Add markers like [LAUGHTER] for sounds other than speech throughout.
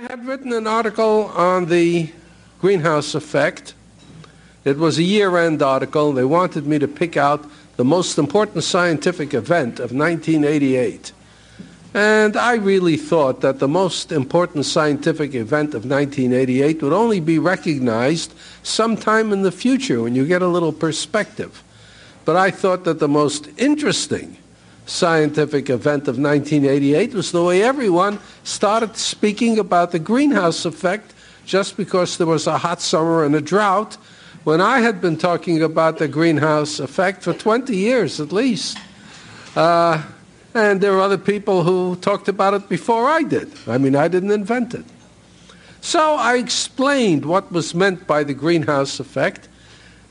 I had written an article on the greenhouse effect. It was a year end article. They wanted me to pick out the most important scientific event of 1988. And I really thought that the most important scientific event of 1988 would only be recognized sometime in the future when you get a little perspective. But I thought that the most interesting scientific event of 1988 was the way everyone started speaking about the greenhouse effect just because there was a hot summer and a drought, when I had been talking about the greenhouse effect for 20 years at least. Uh, and there were other people who talked about it before I did. I mean, I didn't invent it. So I explained what was meant by the greenhouse effect.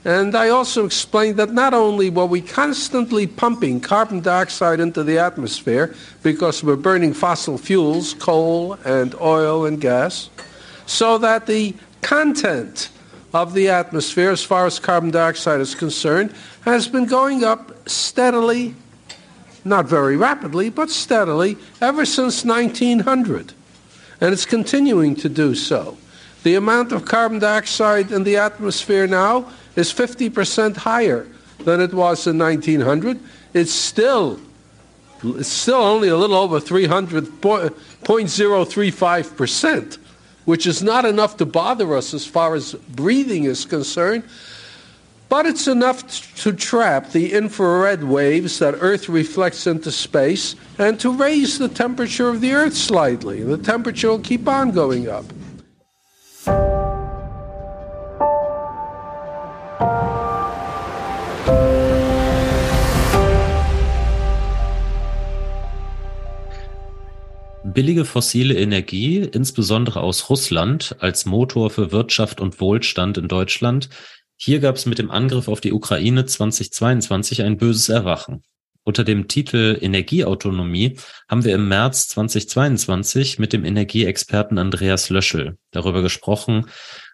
And I also explained that not only were we constantly pumping carbon dioxide into the atmosphere because we're burning fossil fuels, coal and oil and gas, so that the content of the atmosphere, as far as carbon dioxide is concerned, has been going up steadily not very rapidly, but steadily, ever since 1900. And it's continuing to do so. The amount of carbon dioxide in the atmosphere now is 50% higher than it was in 1900. It's still, it's still only a little over 300, 0.035%, which is not enough to bother us as far as breathing is concerned. But it's enough to trap the infrared waves that Earth reflects into space and to raise the temperature of the Earth slightly. The temperature will keep on going up. Billige fossile Energie, insbesondere aus Russland, als Motor für Wirtschaft und Wohlstand in Deutschland, hier gab es mit dem Angriff auf die Ukraine 2022 ein böses Erwachen. Unter dem Titel Energieautonomie haben wir im März 2022 mit dem Energieexperten Andreas Löschel darüber gesprochen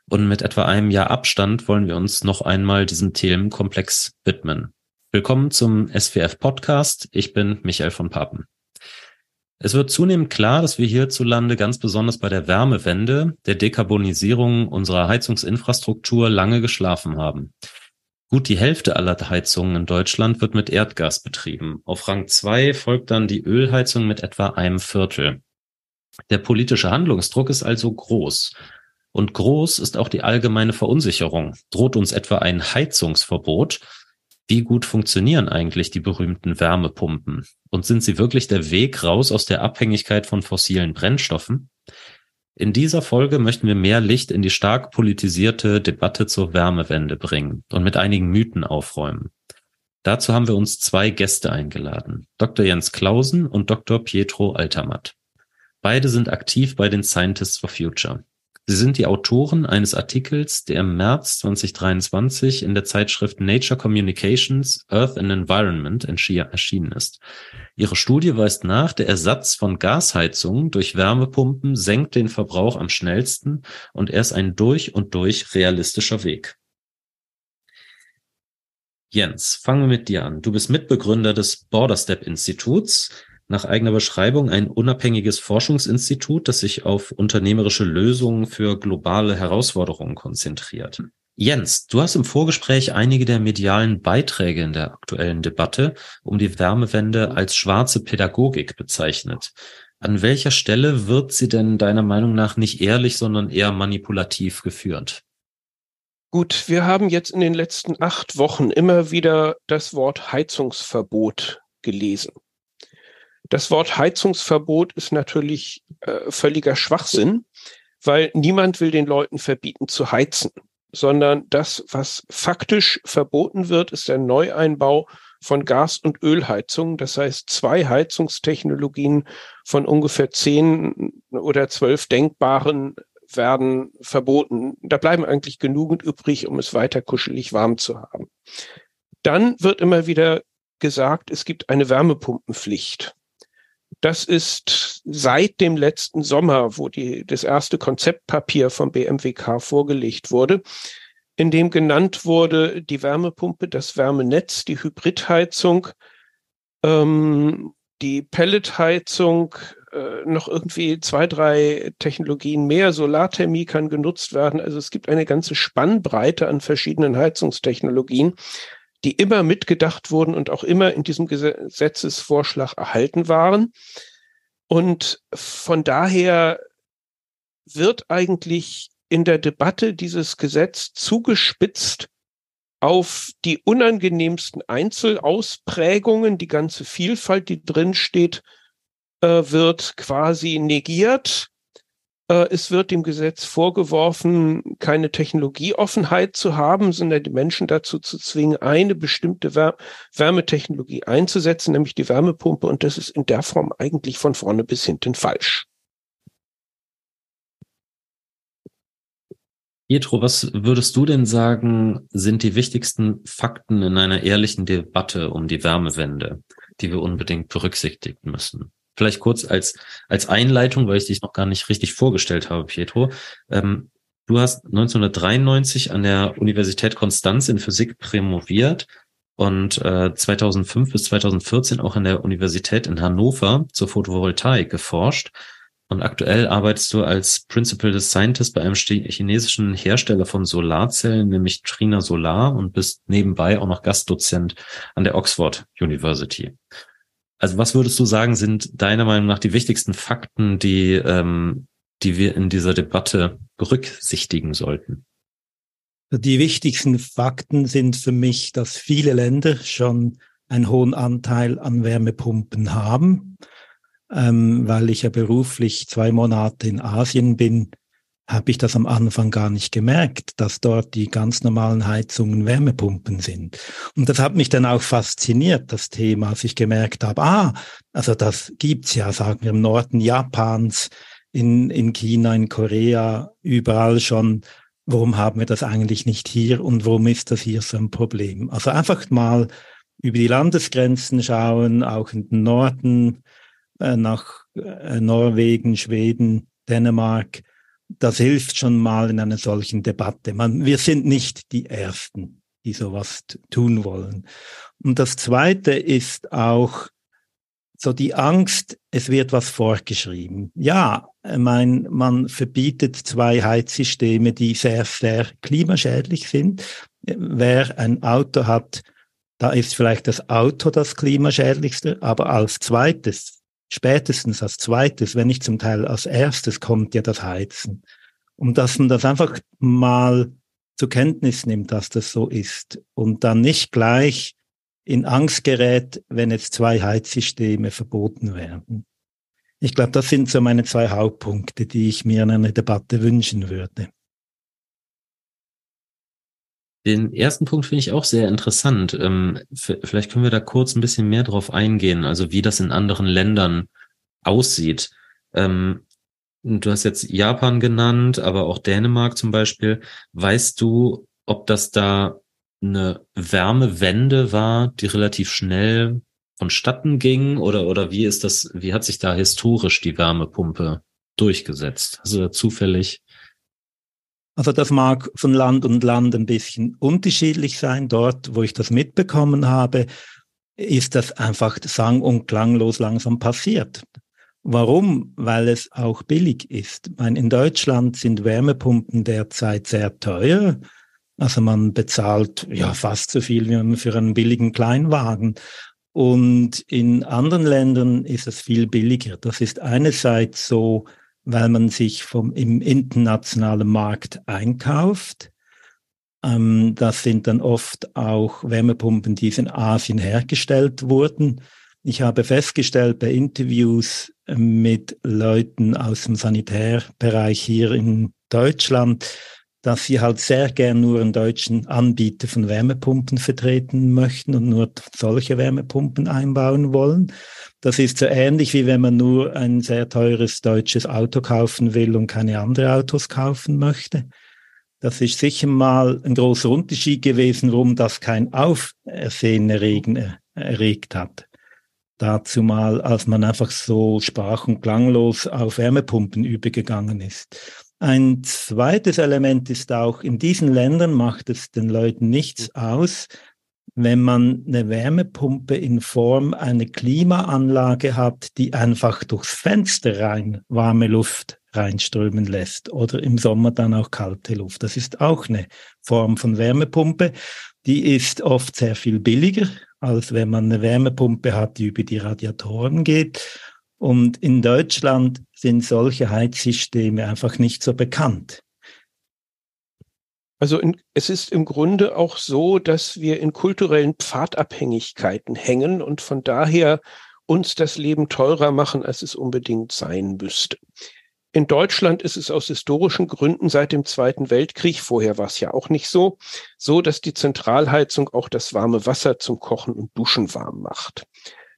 und mit etwa einem Jahr Abstand wollen wir uns noch einmal diesem Themenkomplex widmen. Willkommen zum SWF Podcast. Ich bin Michael von Papen. Es wird zunehmend klar, dass wir hierzulande ganz besonders bei der Wärmewende, der Dekarbonisierung unserer Heizungsinfrastruktur lange geschlafen haben. Gut die Hälfte aller Heizungen in Deutschland wird mit Erdgas betrieben. Auf Rang 2 folgt dann die Ölheizung mit etwa einem Viertel. Der politische Handlungsdruck ist also groß. Und groß ist auch die allgemeine Verunsicherung. Droht uns etwa ein Heizungsverbot, wie gut funktionieren eigentlich die berühmten Wärmepumpen? Und sind sie wirklich der Weg raus aus der Abhängigkeit von fossilen Brennstoffen? In dieser Folge möchten wir mehr Licht in die stark politisierte Debatte zur Wärmewende bringen und mit einigen Mythen aufräumen. Dazu haben wir uns zwei Gäste eingeladen, Dr. Jens Klausen und Dr. Pietro Altermatt. Beide sind aktiv bei den Scientists for Future. Sie sind die Autoren eines Artikels, der im März 2023 in der Zeitschrift Nature Communications Earth and Environment erschienen ist. Ihre Studie weist nach, der Ersatz von Gasheizungen durch Wärmepumpen senkt den Verbrauch am schnellsten und er ist ein durch und durch realistischer Weg. Jens, fangen wir mit dir an. Du bist Mitbegründer des Border Step Instituts nach eigener Beschreibung ein unabhängiges Forschungsinstitut, das sich auf unternehmerische Lösungen für globale Herausforderungen konzentriert. Jens, du hast im Vorgespräch einige der medialen Beiträge in der aktuellen Debatte um die Wärmewende als schwarze Pädagogik bezeichnet. An welcher Stelle wird sie denn deiner Meinung nach nicht ehrlich, sondern eher manipulativ geführt? Gut, wir haben jetzt in den letzten acht Wochen immer wieder das Wort Heizungsverbot gelesen. Das Wort Heizungsverbot ist natürlich äh, völliger Schwachsinn, weil niemand will den Leuten verbieten zu heizen, sondern das, was faktisch verboten wird, ist der Neueinbau von Gas- und Ölheizungen. Das heißt, zwei Heizungstechnologien von ungefähr zehn oder zwölf denkbaren werden verboten. Da bleiben eigentlich genügend übrig, um es weiter kuschelig warm zu haben. Dann wird immer wieder gesagt, es gibt eine Wärmepumpenpflicht. Das ist seit dem letzten Sommer, wo die, das erste Konzeptpapier vom BMWK vorgelegt wurde, in dem genannt wurde, die Wärmepumpe, das Wärmenetz, die Hybridheizung ähm, die Pelletheizung, äh, noch irgendwie zwei, drei Technologien mehr. Solarthermie kann genutzt werden. Also es gibt eine ganze Spannbreite an verschiedenen Heizungstechnologien, die immer mitgedacht wurden und auch immer in diesem Gesetzesvorschlag erhalten waren. Und von daher wird eigentlich in der Debatte dieses Gesetz zugespitzt auf die unangenehmsten Einzelausprägungen, die ganze Vielfalt, die drin steht, äh, wird quasi negiert. Äh, es wird dem Gesetz vorgeworfen, keine Technologieoffenheit zu haben, sondern die Menschen dazu zu zwingen, eine bestimmte Wär Wärmetechnologie einzusetzen, nämlich die Wärmepumpe. Und das ist in der Form eigentlich von vorne bis hinten falsch. Pietro, was würdest du denn sagen, sind die wichtigsten Fakten in einer ehrlichen Debatte um die Wärmewende, die wir unbedingt berücksichtigen müssen? Vielleicht kurz als, als Einleitung, weil ich dich noch gar nicht richtig vorgestellt habe, Pietro. Ähm, du hast 1993 an der Universität Konstanz in Physik promoviert und äh, 2005 bis 2014 auch an der Universität in Hannover zur Photovoltaik geforscht. Und aktuell arbeitest du als Principal Scientist bei einem chinesischen Hersteller von Solarzellen, nämlich Trina Solar, und bist nebenbei auch noch Gastdozent an der Oxford University. Also was würdest du sagen, sind deiner Meinung nach die wichtigsten Fakten, die, ähm, die wir in dieser Debatte berücksichtigen sollten? Die wichtigsten Fakten sind für mich, dass viele Länder schon einen hohen Anteil an Wärmepumpen haben. Ähm, weil ich ja beruflich zwei Monate in Asien bin, habe ich das am Anfang gar nicht gemerkt, dass dort die ganz normalen Heizungen Wärmepumpen sind. Und das hat mich dann auch fasziniert, das Thema, als ich gemerkt habe, ah, also das gibt's ja, sagen wir im Norden Japans, in, in China, in Korea, überall schon. Warum haben wir das eigentlich nicht hier und warum ist das hier so ein Problem? Also einfach mal über die Landesgrenzen schauen, auch in den Norden, äh, nach äh, Norwegen, Schweden, Dänemark, das hilft schon mal in einer solchen Debatte. Man, wir sind nicht die Ersten, die sowas tun wollen. Und das Zweite ist auch so die Angst, es wird was vorgeschrieben. Ja, ich mein, man verbietet zwei Heizsysteme, die sehr, sehr klimaschädlich sind. Wer ein Auto hat, da ist vielleicht das Auto das klimaschädlichste, aber als zweites spätestens als zweites, wenn nicht zum Teil als erstes kommt ja das Heizen. Und dass man das einfach mal zur Kenntnis nimmt, dass das so ist und dann nicht gleich in Angst gerät, wenn jetzt zwei Heizsysteme verboten werden. Ich glaube, das sind so meine zwei Hauptpunkte, die ich mir in einer Debatte wünschen würde. Den ersten Punkt finde ich auch sehr interessant. Ähm, vielleicht können wir da kurz ein bisschen mehr drauf eingehen, also wie das in anderen Ländern aussieht. Ähm, du hast jetzt Japan genannt, aber auch Dänemark zum Beispiel. Weißt du, ob das da eine Wärmewende war, die relativ schnell vonstatten ging oder, oder wie ist das, wie hat sich da historisch die Wärmepumpe durchgesetzt? Da zufällig also das mag von Land und Land ein bisschen unterschiedlich sein. Dort, wo ich das mitbekommen habe, ist das einfach sang- und klanglos langsam passiert. Warum? Weil es auch billig ist. Meine, in Deutschland sind Wärmepumpen derzeit sehr teuer. Also man bezahlt ja fast so viel wie für einen billigen Kleinwagen. Und in anderen Ländern ist es viel billiger. Das ist einerseits so, weil man sich vom, im internationalen Markt einkauft. Ähm, das sind dann oft auch Wärmepumpen, die in Asien hergestellt wurden. Ich habe festgestellt bei Interviews mit Leuten aus dem Sanitärbereich hier in Deutschland, dass sie halt sehr gern nur einen deutschen Anbieter von Wärmepumpen vertreten möchten und nur solche Wärmepumpen einbauen wollen. Das ist so ähnlich wie wenn man nur ein sehr teures deutsches Auto kaufen will und keine andere Autos kaufen möchte. Das ist sicher mal ein großer Unterschied gewesen, warum das kein Aufsehen erregt hat. Dazu mal, als man einfach so sprach- und klanglos auf Wärmepumpen übergegangen ist. Ein zweites Element ist auch, in diesen Ländern macht es den Leuten nichts aus, wenn man eine Wärmepumpe in Form einer Klimaanlage hat, die einfach durchs Fenster rein warme Luft reinströmen lässt oder im Sommer dann auch kalte Luft. Das ist auch eine Form von Wärmepumpe. Die ist oft sehr viel billiger, als wenn man eine Wärmepumpe hat, die über die Radiatoren geht. Und in Deutschland sind solche Heizsysteme einfach nicht so bekannt. Also in, es ist im Grunde auch so, dass wir in kulturellen Pfadabhängigkeiten hängen und von daher uns das Leben teurer machen, als es unbedingt sein müsste. In Deutschland ist es aus historischen Gründen seit dem Zweiten Weltkrieg, vorher war es ja auch nicht so, so, dass die Zentralheizung auch das warme Wasser zum Kochen und Duschen warm macht.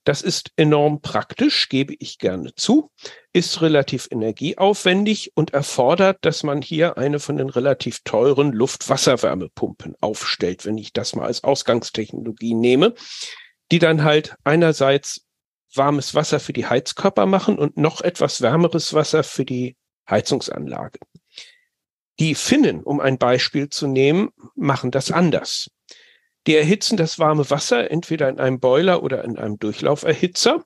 Das ist enorm praktisch, gebe ich gerne zu, ist relativ energieaufwendig und erfordert, dass man hier eine von den relativ teuren Luft-Wasser-Wärmepumpen aufstellt, wenn ich das mal als Ausgangstechnologie nehme, die dann halt einerseits warmes Wasser für die Heizkörper machen und noch etwas wärmeres Wasser für die Heizungsanlage. Die Finnen, um ein Beispiel zu nehmen, machen das anders. Die erhitzen das warme Wasser entweder in einem Boiler oder in einem Durchlauferhitzer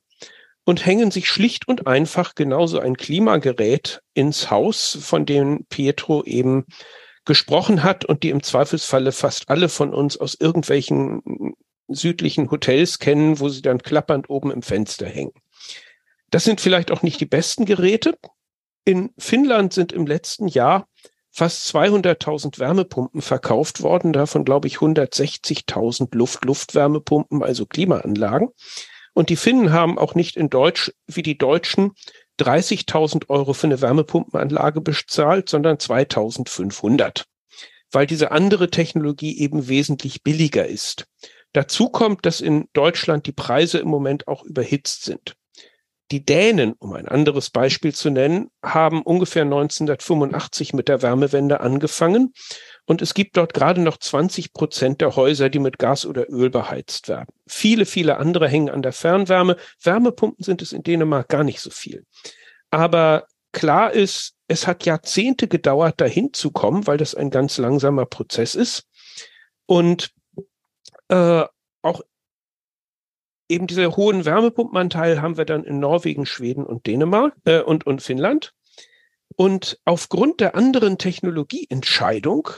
und hängen sich schlicht und einfach genauso ein Klimagerät ins Haus, von dem Pietro eben gesprochen hat und die im Zweifelsfalle fast alle von uns aus irgendwelchen südlichen Hotels kennen, wo sie dann klappernd oben im Fenster hängen. Das sind vielleicht auch nicht die besten Geräte. In Finnland sind im letzten Jahr fast 200.000 Wärmepumpen verkauft worden, davon glaube ich 160.000 Luft-Luftwärmepumpen, also Klimaanlagen. Und die Finnen haben auch nicht in Deutsch wie die Deutschen 30.000 Euro für eine Wärmepumpenanlage bezahlt, sondern 2.500, weil diese andere Technologie eben wesentlich billiger ist. Dazu kommt, dass in Deutschland die Preise im Moment auch überhitzt sind. Die Dänen, um ein anderes Beispiel zu nennen, haben ungefähr 1985 mit der Wärmewende angefangen und es gibt dort gerade noch 20 Prozent der Häuser, die mit Gas oder Öl beheizt werden. Viele, viele andere hängen an der Fernwärme. Wärmepumpen sind es in Dänemark gar nicht so viel. Aber klar ist, es hat Jahrzehnte gedauert, dahin zu kommen, weil das ein ganz langsamer Prozess ist. Und äh, auch eben dieser hohen Wärmepumpenanteil haben wir dann in Norwegen, Schweden und Dänemark äh, und, und Finnland. Und aufgrund der anderen Technologieentscheidung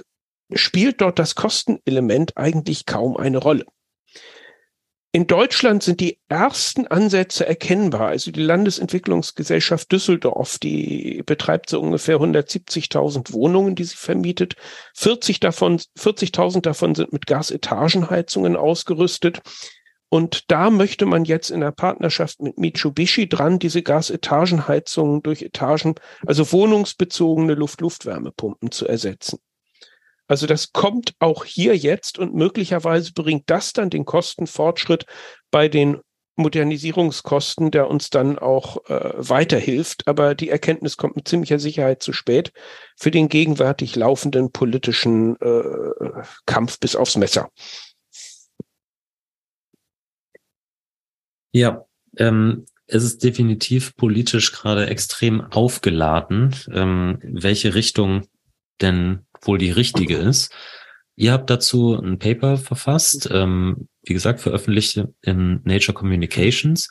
spielt dort das Kostenelement eigentlich kaum eine Rolle. In Deutschland sind die ersten Ansätze erkennbar. Also die Landesentwicklungsgesellschaft Düsseldorf, die betreibt so ungefähr 170.000 Wohnungen, die sie vermietet. 40 davon, 40.000 davon sind mit Gasetagenheizungen ausgerüstet. Und da möchte man jetzt in der Partnerschaft mit Mitsubishi dran, diese Gasetagenheizungen durch Etagen, also wohnungsbezogene Luft-Luftwärmepumpen zu ersetzen. Also das kommt auch hier jetzt und möglicherweise bringt das dann den Kostenfortschritt bei den Modernisierungskosten, der uns dann auch äh, weiterhilft. Aber die Erkenntnis kommt mit ziemlicher Sicherheit zu spät für den gegenwärtig laufenden politischen äh, Kampf bis aufs Messer. Ja, ähm, es ist definitiv politisch gerade extrem aufgeladen, ähm, welche Richtung denn wohl die richtige ist. Ihr habt dazu ein Paper verfasst, ähm, wie gesagt, veröffentlicht in Nature Communications.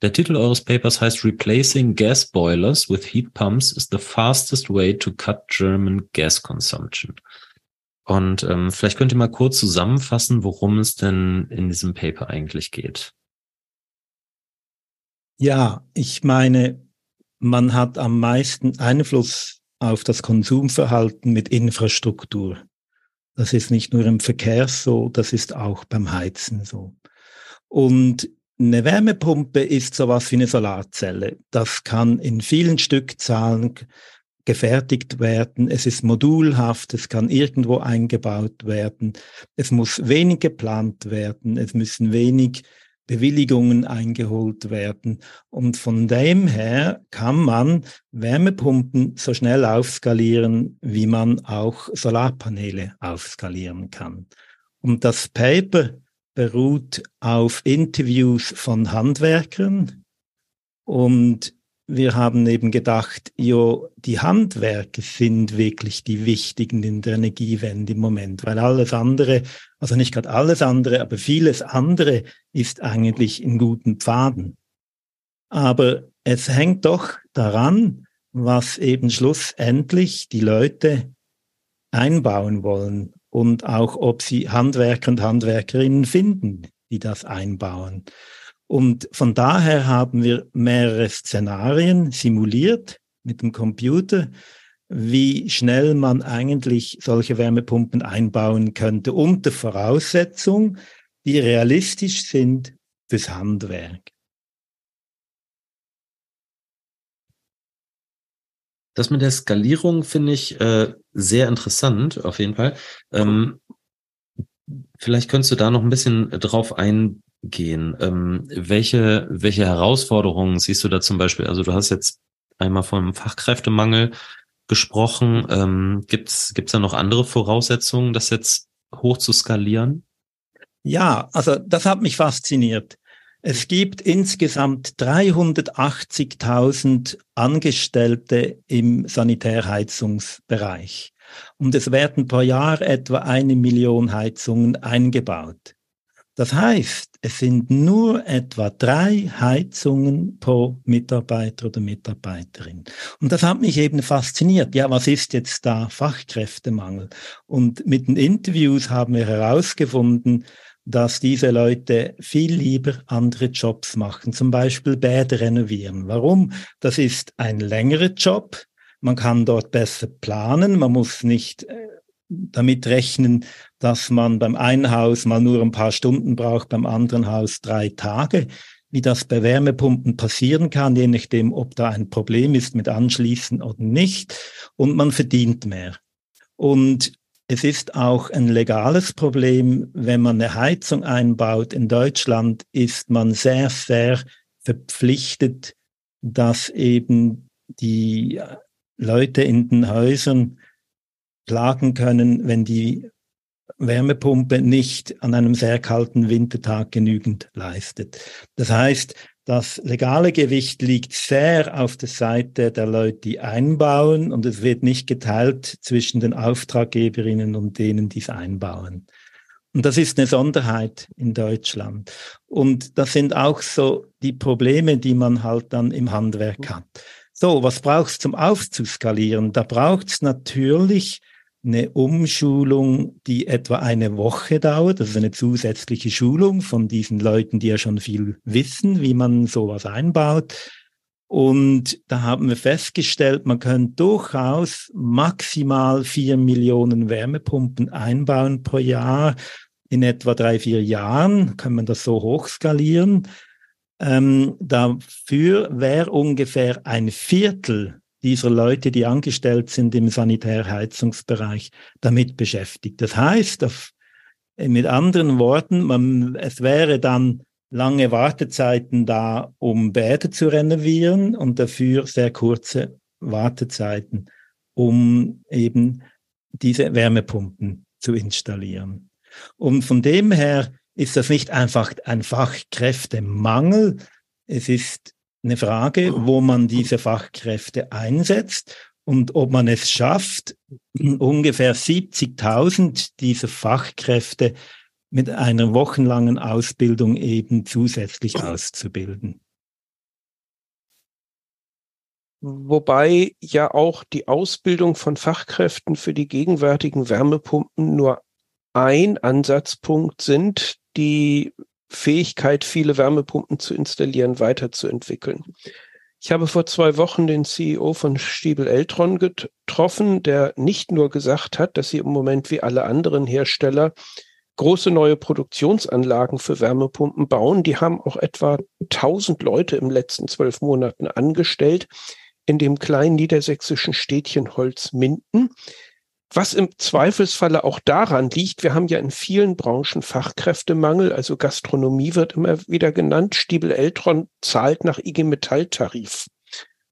Der Titel eures Papers heißt Replacing Gas Boilers with Heat Pumps is the fastest way to cut German gas consumption. Und ähm, vielleicht könnt ihr mal kurz zusammenfassen, worum es denn in diesem Paper eigentlich geht. Ja, ich meine, man hat am meisten Einfluss auf das Konsumverhalten mit Infrastruktur. Das ist nicht nur im Verkehr so, das ist auch beim Heizen so. Und eine Wärmepumpe ist sowas wie eine Solarzelle. Das kann in vielen Stückzahlen gefertigt werden. Es ist modulhaft, es kann irgendwo eingebaut werden. Es muss wenig geplant werden. Es müssen wenig Bewilligungen eingeholt werden. Und von dem her kann man Wärmepumpen so schnell aufskalieren, wie man auch Solarpaneele aufskalieren kann. Und das Paper beruht auf Interviews von Handwerkern und wir haben eben gedacht, jo, die Handwerker sind wirklich die wichtigen in der Energiewende im Moment, weil alles andere, also nicht gerade alles andere, aber vieles andere ist eigentlich in guten Pfaden. Aber es hängt doch daran, was eben schlussendlich die Leute einbauen wollen und auch ob sie Handwerker und Handwerkerinnen finden, die das einbauen. Und von daher haben wir mehrere Szenarien simuliert mit dem Computer, wie schnell man eigentlich solche Wärmepumpen einbauen könnte, unter Voraussetzung, die realistisch sind fürs Handwerk. Das mit der Skalierung finde ich äh, sehr interessant, auf jeden Fall. Ähm, vielleicht könntest du da noch ein bisschen drauf ein, gehen. Ähm, welche, welche Herausforderungen siehst du da zum Beispiel? Also du hast jetzt einmal vom Fachkräftemangel gesprochen. Ähm, Gibt es da noch andere Voraussetzungen, das jetzt hoch zu skalieren? Ja, also das hat mich fasziniert. Es gibt insgesamt 380.000 Angestellte im Sanitärheizungsbereich. Und es werden pro Jahr etwa eine Million Heizungen eingebaut. Das heißt, es sind nur etwa drei Heizungen pro Mitarbeiter oder Mitarbeiterin. Und das hat mich eben fasziniert. Ja, was ist jetzt da Fachkräftemangel? Und mit den Interviews haben wir herausgefunden, dass diese Leute viel lieber andere Jobs machen, zum Beispiel Bäder renovieren. Warum? Das ist ein längerer Job. Man kann dort besser planen. Man muss nicht äh, damit rechnen, dass man beim einen Haus mal nur ein paar Stunden braucht, beim anderen Haus drei Tage. Wie das bei Wärmepumpen passieren kann, je nachdem, ob da ein Problem ist mit Anschließen oder nicht. Und man verdient mehr. Und es ist auch ein legales Problem, wenn man eine Heizung einbaut. In Deutschland ist man sehr, sehr verpflichtet, dass eben die Leute in den Häusern klagen können, wenn die Wärmepumpe nicht an einem sehr kalten Wintertag genügend leistet. Das heißt, das legale Gewicht liegt sehr auf der Seite der Leute, die einbauen und es wird nicht geteilt zwischen den Auftraggeberinnen und denen, die es einbauen. Und das ist eine Sonderheit in Deutschland. Und das sind auch so die Probleme, die man halt dann im Handwerk hat. So, was braucht es zum Aufzuskalieren? Da braucht es natürlich eine Umschulung, die etwa eine Woche dauert, also eine zusätzliche Schulung von diesen Leuten, die ja schon viel wissen, wie man sowas einbaut. Und da haben wir festgestellt, man könnte durchaus maximal vier Millionen Wärmepumpen einbauen pro Jahr. In etwa drei, vier Jahren kann man das so hochskalieren. Ähm, dafür wäre ungefähr ein Viertel dieser Leute, die angestellt sind im Sanitärheizungsbereich, damit beschäftigt. Das heißt, auf, mit anderen Worten, man, es wäre dann lange Wartezeiten da, um Bäder zu renovieren und dafür sehr kurze Wartezeiten, um eben diese Wärmepumpen zu installieren. Und von dem her ist das nicht einfach ein Fachkräftemangel, es ist eine Frage, wo man diese Fachkräfte einsetzt und ob man es schafft, ungefähr 70.000 dieser Fachkräfte mit einer wochenlangen Ausbildung eben zusätzlich auszubilden. Wobei ja auch die Ausbildung von Fachkräften für die gegenwärtigen Wärmepumpen nur ein Ansatzpunkt sind, die Fähigkeit, viele Wärmepumpen zu installieren, weiterzuentwickeln. Ich habe vor zwei Wochen den CEO von Stiebel Eltron getroffen, der nicht nur gesagt hat, dass sie im Moment wie alle anderen Hersteller große neue Produktionsanlagen für Wärmepumpen bauen. Die haben auch etwa 1000 Leute im letzten zwölf Monaten angestellt in dem kleinen niedersächsischen Städtchen Holzminden. Was im Zweifelsfalle auch daran liegt, wir haben ja in vielen Branchen Fachkräftemangel, also Gastronomie wird immer wieder genannt. Stiebel Eltron zahlt nach IG Metall-Tarif.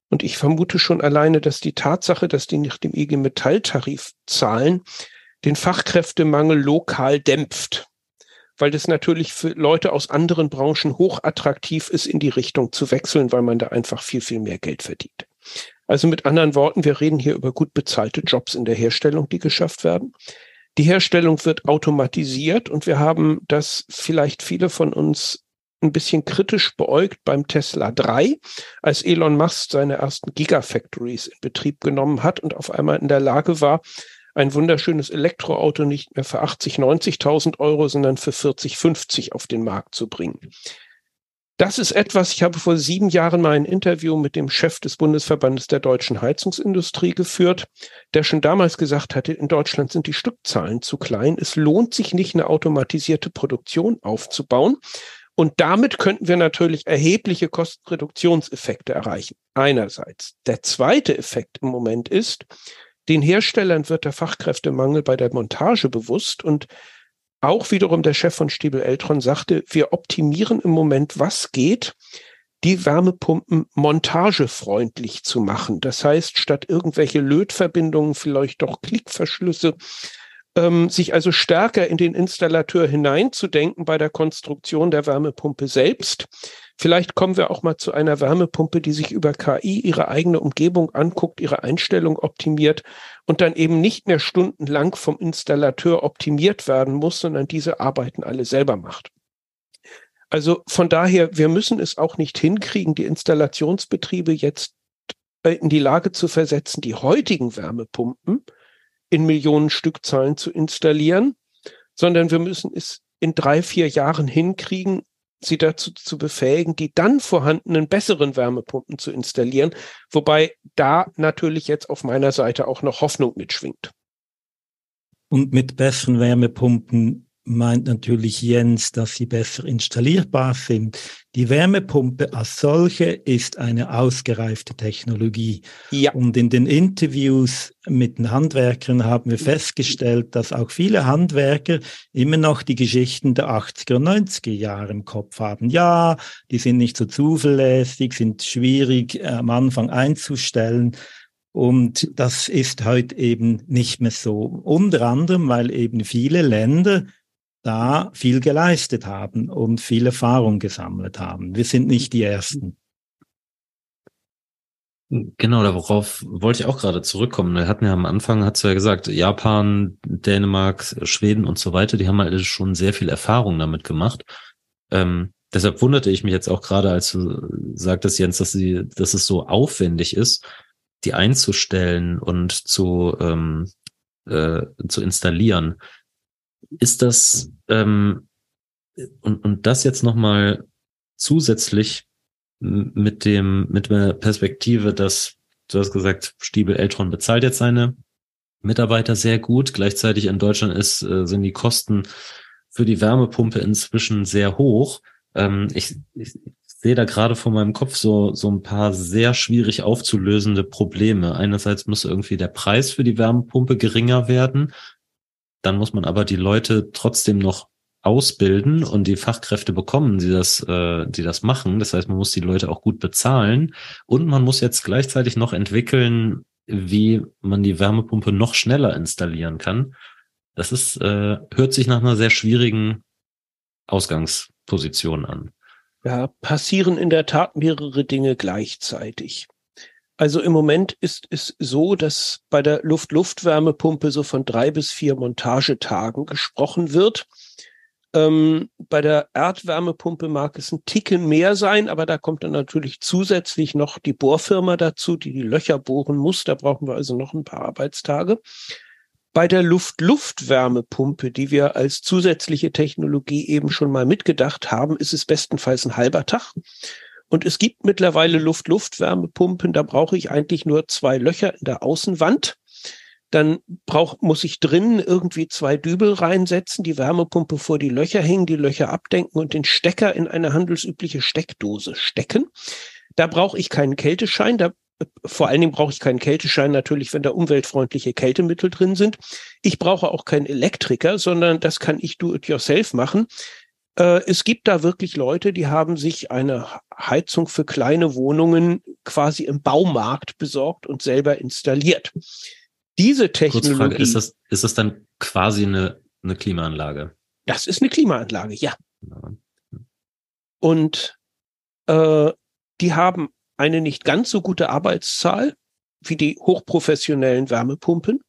Und ich vermute schon alleine, dass die Tatsache, dass die nach dem IG Metall-Tarif zahlen, den Fachkräftemangel lokal dämpft. weil das natürlich für Leute aus anderen Branchen hochattraktiv ist, in die Richtung zu wechseln, weil man da einfach viel, viel mehr Geld verdient. Also mit anderen Worten, wir reden hier über gut bezahlte Jobs in der Herstellung, die geschafft werden. Die Herstellung wird automatisiert und wir haben das vielleicht viele von uns ein bisschen kritisch beäugt beim Tesla 3, als Elon Musk seine ersten Gigafactories in Betrieb genommen hat und auf einmal in der Lage war, ein wunderschönes Elektroauto nicht mehr für 80, 90.000 Euro, sondern für 40, 50 auf den Markt zu bringen. Das ist etwas, ich habe vor sieben Jahren mal ein Interview mit dem Chef des Bundesverbandes der deutschen Heizungsindustrie geführt, der schon damals gesagt hatte, in Deutschland sind die Stückzahlen zu klein. Es lohnt sich nicht, eine automatisierte Produktion aufzubauen. Und damit könnten wir natürlich erhebliche Kostenreduktionseffekte erreichen. Einerseits. Der zweite Effekt im Moment ist, den Herstellern wird der Fachkräftemangel bei der Montage bewusst und auch wiederum der Chef von Stiebel Eltron sagte, wir optimieren im Moment, was geht, die Wärmepumpen montagefreundlich zu machen. Das heißt, statt irgendwelche Lötverbindungen vielleicht doch Klickverschlüsse, ähm, sich also stärker in den Installateur hineinzudenken bei der Konstruktion der Wärmepumpe selbst. Vielleicht kommen wir auch mal zu einer Wärmepumpe, die sich über KI ihre eigene Umgebung anguckt, ihre Einstellung optimiert und dann eben nicht mehr stundenlang vom Installateur optimiert werden muss, sondern diese Arbeiten alle selber macht. Also von daher, wir müssen es auch nicht hinkriegen, die Installationsbetriebe jetzt äh, in die Lage zu versetzen, die heutigen Wärmepumpen in Millionen Stückzahlen zu installieren, sondern wir müssen es in drei, vier Jahren hinkriegen, sie dazu zu befähigen, die dann vorhandenen besseren Wärmepumpen zu installieren, wobei da natürlich jetzt auf meiner Seite auch noch Hoffnung mitschwingt. Und mit besseren Wärmepumpen meint natürlich Jens, dass sie besser installierbar sind. Die Wärmepumpe als solche ist eine ausgereifte Technologie. Ja. Und in den Interviews mit den Handwerkern haben wir festgestellt, dass auch viele Handwerker immer noch die Geschichten der 80er und 90er Jahre im Kopf haben. Ja, die sind nicht so zuverlässig, sind schwierig äh, am Anfang einzustellen. Und das ist heute eben nicht mehr so. Unter anderem, weil eben viele Länder da viel geleistet haben und viel Erfahrung gesammelt haben. Wir sind nicht die Ersten. Genau, darauf wollte ich auch gerade zurückkommen. Wir hatten ja am Anfang, hat ja gesagt, Japan, Dänemark, Schweden und so weiter, die haben halt schon sehr viel Erfahrung damit gemacht. Ähm, deshalb wunderte ich mich jetzt auch gerade, als du sagtest, Jens, dass sie, dass es so aufwendig ist, die einzustellen und zu, ähm, äh, zu installieren. Ist das ähm, und, und das jetzt nochmal zusätzlich mit dem, mit der Perspektive, dass du hast gesagt, Stiebel Eltron bezahlt jetzt seine Mitarbeiter sehr gut. Gleichzeitig in Deutschland ist, äh, sind die Kosten für die Wärmepumpe inzwischen sehr hoch. Ähm, ich, ich sehe da gerade vor meinem Kopf so, so ein paar sehr schwierig aufzulösende Probleme. Einerseits muss irgendwie der Preis für die Wärmepumpe geringer werden. Dann muss man aber die Leute trotzdem noch ausbilden und die Fachkräfte bekommen, die das, äh, die das machen. Das heißt, man muss die Leute auch gut bezahlen und man muss jetzt gleichzeitig noch entwickeln, wie man die Wärmepumpe noch schneller installieren kann. Das ist, äh, hört sich nach einer sehr schwierigen Ausgangsposition an. Ja, passieren in der Tat mehrere Dinge gleichzeitig. Also im Moment ist es so, dass bei der Luft-Luft-Wärmepumpe so von drei bis vier Montagetagen gesprochen wird. Ähm, bei der Erdwärmepumpe mag es ein Ticken mehr sein, aber da kommt dann natürlich zusätzlich noch die Bohrfirma dazu, die die Löcher bohren muss. Da brauchen wir also noch ein paar Arbeitstage. Bei der Luft-Luft-Wärmepumpe, die wir als zusätzliche Technologie eben schon mal mitgedacht haben, ist es bestenfalls ein halber Tag. Und es gibt mittlerweile Luft-Luft-Wärmepumpen, da brauche ich eigentlich nur zwei Löcher in der Außenwand. Dann brauch, muss ich drinnen irgendwie zwei Dübel reinsetzen, die Wärmepumpe vor die Löcher hängen, die Löcher abdenken und den Stecker in eine handelsübliche Steckdose stecken. Da brauche ich keinen Kälteschein, da vor allen Dingen brauche ich keinen Kälteschein natürlich, wenn da umweltfreundliche Kältemittel drin sind. Ich brauche auch keinen Elektriker, sondern das kann ich do it yourself machen. Äh, es gibt da wirklich Leute, die haben sich eine Heizung für kleine Wohnungen quasi im Baumarkt besorgt und selber installiert. Diese Technologie. Kurzfrage, ist das, ist das dann quasi eine, eine Klimaanlage? Das ist eine Klimaanlage, ja. Und äh, die haben eine nicht ganz so gute Arbeitszahl wie die hochprofessionellen Wärmepumpen.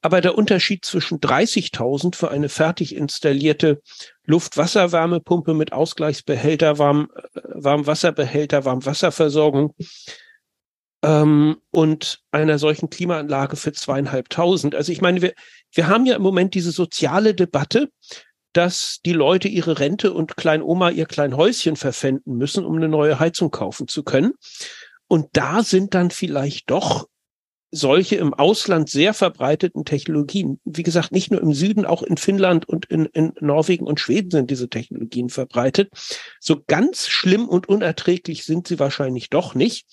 Aber der Unterschied zwischen 30.000 für eine fertig installierte Luft-Wasser-Wärmepumpe mit Ausgleichsbehälter, Warm, äh, Warmwasserbehälter, Warmwasserversorgung ähm, und einer solchen Klimaanlage für zweieinhalbtausend. Also ich meine, wir, wir haben ja im Moment diese soziale Debatte, dass die Leute ihre Rente und Kleinoma ihr Kleinhäuschen verpfänden müssen, um eine neue Heizung kaufen zu können. Und da sind dann vielleicht doch solche im Ausland sehr verbreiteten Technologien. Wie gesagt, nicht nur im Süden, auch in Finnland und in, in Norwegen und Schweden sind diese Technologien verbreitet. So ganz schlimm und unerträglich sind sie wahrscheinlich doch nicht.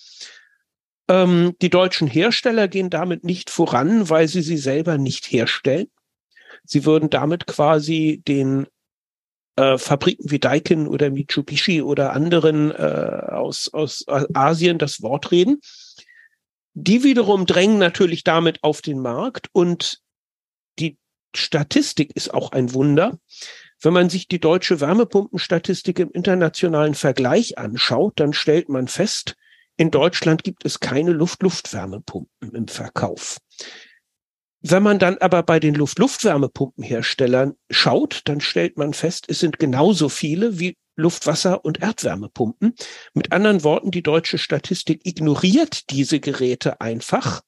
Ähm, die deutschen Hersteller gehen damit nicht voran, weil sie sie selber nicht herstellen. Sie würden damit quasi den äh, Fabriken wie Daikin oder Mitsubishi oder anderen äh, aus, aus Asien das Wort reden. Die wiederum drängen natürlich damit auf den Markt und die Statistik ist auch ein Wunder. Wenn man sich die deutsche Wärmepumpenstatistik im internationalen Vergleich anschaut, dann stellt man fest, in Deutschland gibt es keine Luft-Luft-Wärmepumpen im Verkauf. Wenn man dann aber bei den Luft-Luft-Wärmepumpenherstellern schaut, dann stellt man fest, es sind genauso viele wie Luft-, Wasser- und Erdwärmepumpen. Mit anderen Worten, die deutsche Statistik ignoriert diese Geräte einfach,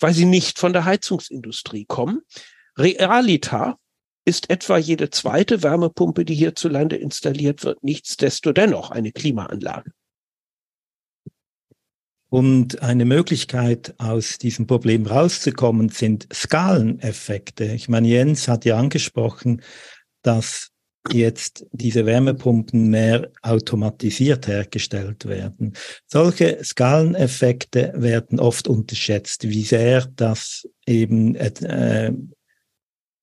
weil sie nicht von der Heizungsindustrie kommen. Realita ist etwa jede zweite Wärmepumpe, die hierzulande installiert wird, nichtsdestotrotz eine Klimaanlage. Und eine Möglichkeit, aus diesem Problem rauszukommen, sind Skaleneffekte. Ich meine, Jens hat ja angesprochen, dass jetzt diese Wärmepumpen mehr automatisiert hergestellt werden. Solche Skaleneffekte werden oft unterschätzt, wie sehr das eben äh,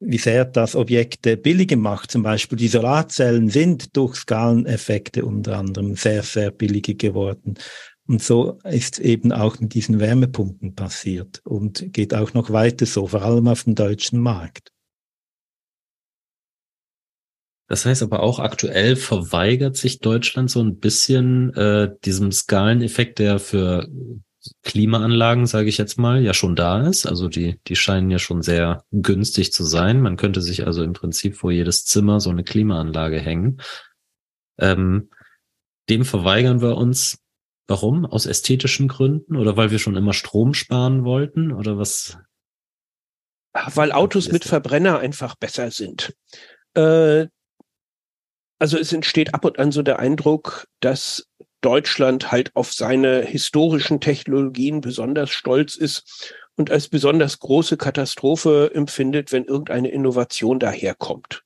wie sehr das Objekte billiger macht. Zum Beispiel die Solarzellen sind durch Skaleneffekte unter anderem sehr, sehr billiger geworden. Und so ist eben auch mit diesen Wärmepumpen passiert und geht auch noch weiter so, vor allem auf dem deutschen Markt. Das heißt aber auch aktuell verweigert sich Deutschland so ein bisschen äh, diesem Skaleneffekt, der für Klimaanlagen, sage ich jetzt mal, ja schon da ist. Also die, die scheinen ja schon sehr günstig zu sein. Man könnte sich also im Prinzip vor jedes Zimmer so eine Klimaanlage hängen. Ähm, dem verweigern wir uns Warum? Aus ästhetischen Gründen oder weil wir schon immer Strom sparen wollten oder was? Weil Autos mit Verbrenner einfach besser sind. Äh, also es entsteht ab und an so der Eindruck, dass Deutschland halt auf seine historischen Technologien besonders stolz ist und als besonders große Katastrophe empfindet, wenn irgendeine Innovation daherkommt.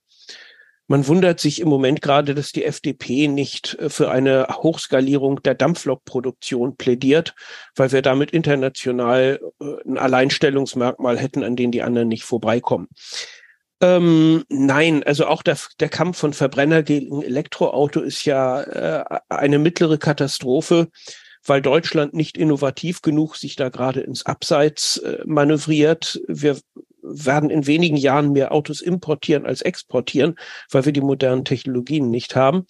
Man wundert sich im Moment gerade, dass die FDP nicht äh, für eine Hochskalierung der Dampflokproduktion plädiert, weil wir damit international äh, ein Alleinstellungsmerkmal hätten, an den die anderen nicht vorbeikommen. Ähm, nein, also auch der, der Kampf von Verbrenner gegen Elektroauto ist ja äh, eine mittlere Katastrophe, weil Deutschland nicht innovativ genug sich da gerade ins Abseits äh, manövriert. Wir werden in wenigen Jahren mehr Autos importieren als exportieren, weil wir die modernen Technologien nicht haben.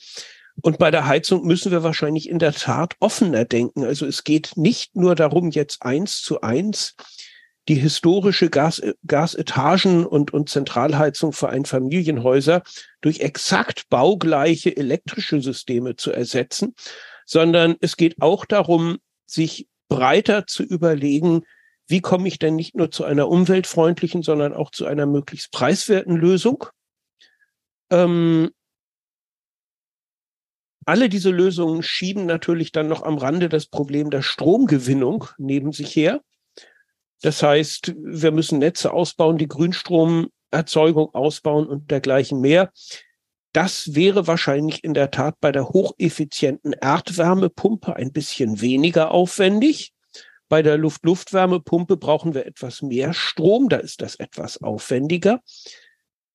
Und bei der Heizung müssen wir wahrscheinlich in der Tat offener denken. Also es geht nicht nur darum, jetzt eins zu eins die historische Gas, Gasetagen und, und Zentralheizung für Einfamilienhäuser durch exakt baugleiche elektrische Systeme zu ersetzen, sondern es geht auch darum, sich breiter zu überlegen, wie komme ich denn nicht nur zu einer umweltfreundlichen, sondern auch zu einer möglichst preiswerten Lösung. Ähm, alle diese Lösungen schieben natürlich dann noch am Rande das Problem der Stromgewinnung neben sich her. Das heißt, wir müssen Netze ausbauen, die Grünstromerzeugung ausbauen und dergleichen mehr. Das wäre wahrscheinlich in der Tat bei der hocheffizienten Erdwärmepumpe ein bisschen weniger aufwendig. Bei der Luft-Luft-Wärmepumpe brauchen wir etwas mehr Strom, da ist das etwas aufwendiger.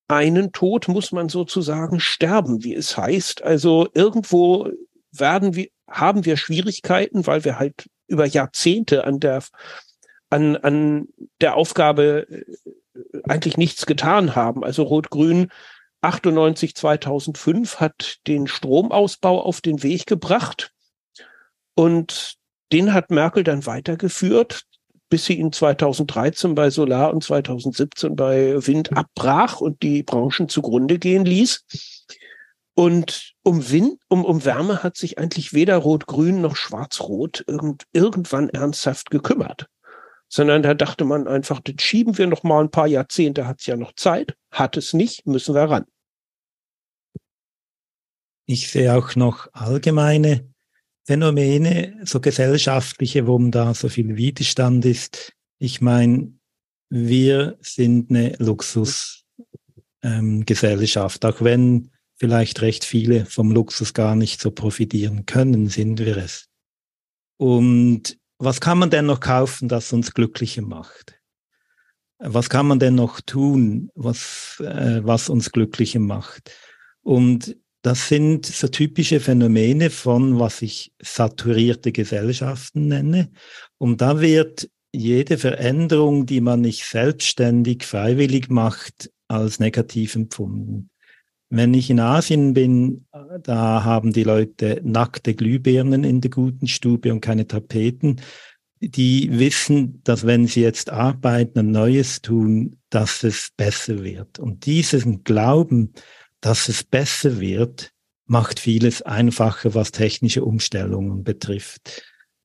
Einen Tod muss man sozusagen sterben, wie es heißt. Also irgendwo werden wir, haben wir Schwierigkeiten, weil wir halt über Jahrzehnte an der, an, an der Aufgabe äh, eigentlich nichts getan haben. Also Rot-Grün 98, 2005 hat den Stromausbau auf den Weg gebracht und den hat Merkel dann weitergeführt, bis sie ihn 2013 bei Solar und 2017 bei Wind abbrach und die Branchen zugrunde gehen ließ. Und um Wind, um, um Wärme hat sich eigentlich weder Rot-Grün noch Schwarz-Rot irgend, irgendwann ernsthaft gekümmert. Sondern da dachte man einfach, das schieben wir noch mal ein paar Jahrzehnte, hat es ja noch Zeit. Hat es nicht, müssen wir ran. Ich sehe auch noch allgemeine Phänomene, so gesellschaftliche, wo da so viel Widerstand ist. Ich meine, wir sind eine Luxusgesellschaft, ähm, auch wenn vielleicht recht viele vom Luxus gar nicht so profitieren können, sind wir es. Und was kann man denn noch kaufen, das uns glücklicher macht? Was kann man denn noch tun, was, äh, was uns glücklicher macht? Und das sind so typische Phänomene von, was ich saturierte Gesellschaften nenne. Und da wird jede Veränderung, die man nicht selbstständig, freiwillig macht, als negativ empfunden. Wenn ich in Asien bin, da haben die Leute nackte Glühbirnen in der guten Stube und keine Tapeten. Die wissen, dass wenn sie jetzt arbeiten und Neues tun, dass es besser wird. Und diesen Glauben, dass es besser wird, macht vieles einfacher, was technische Umstellungen betrifft.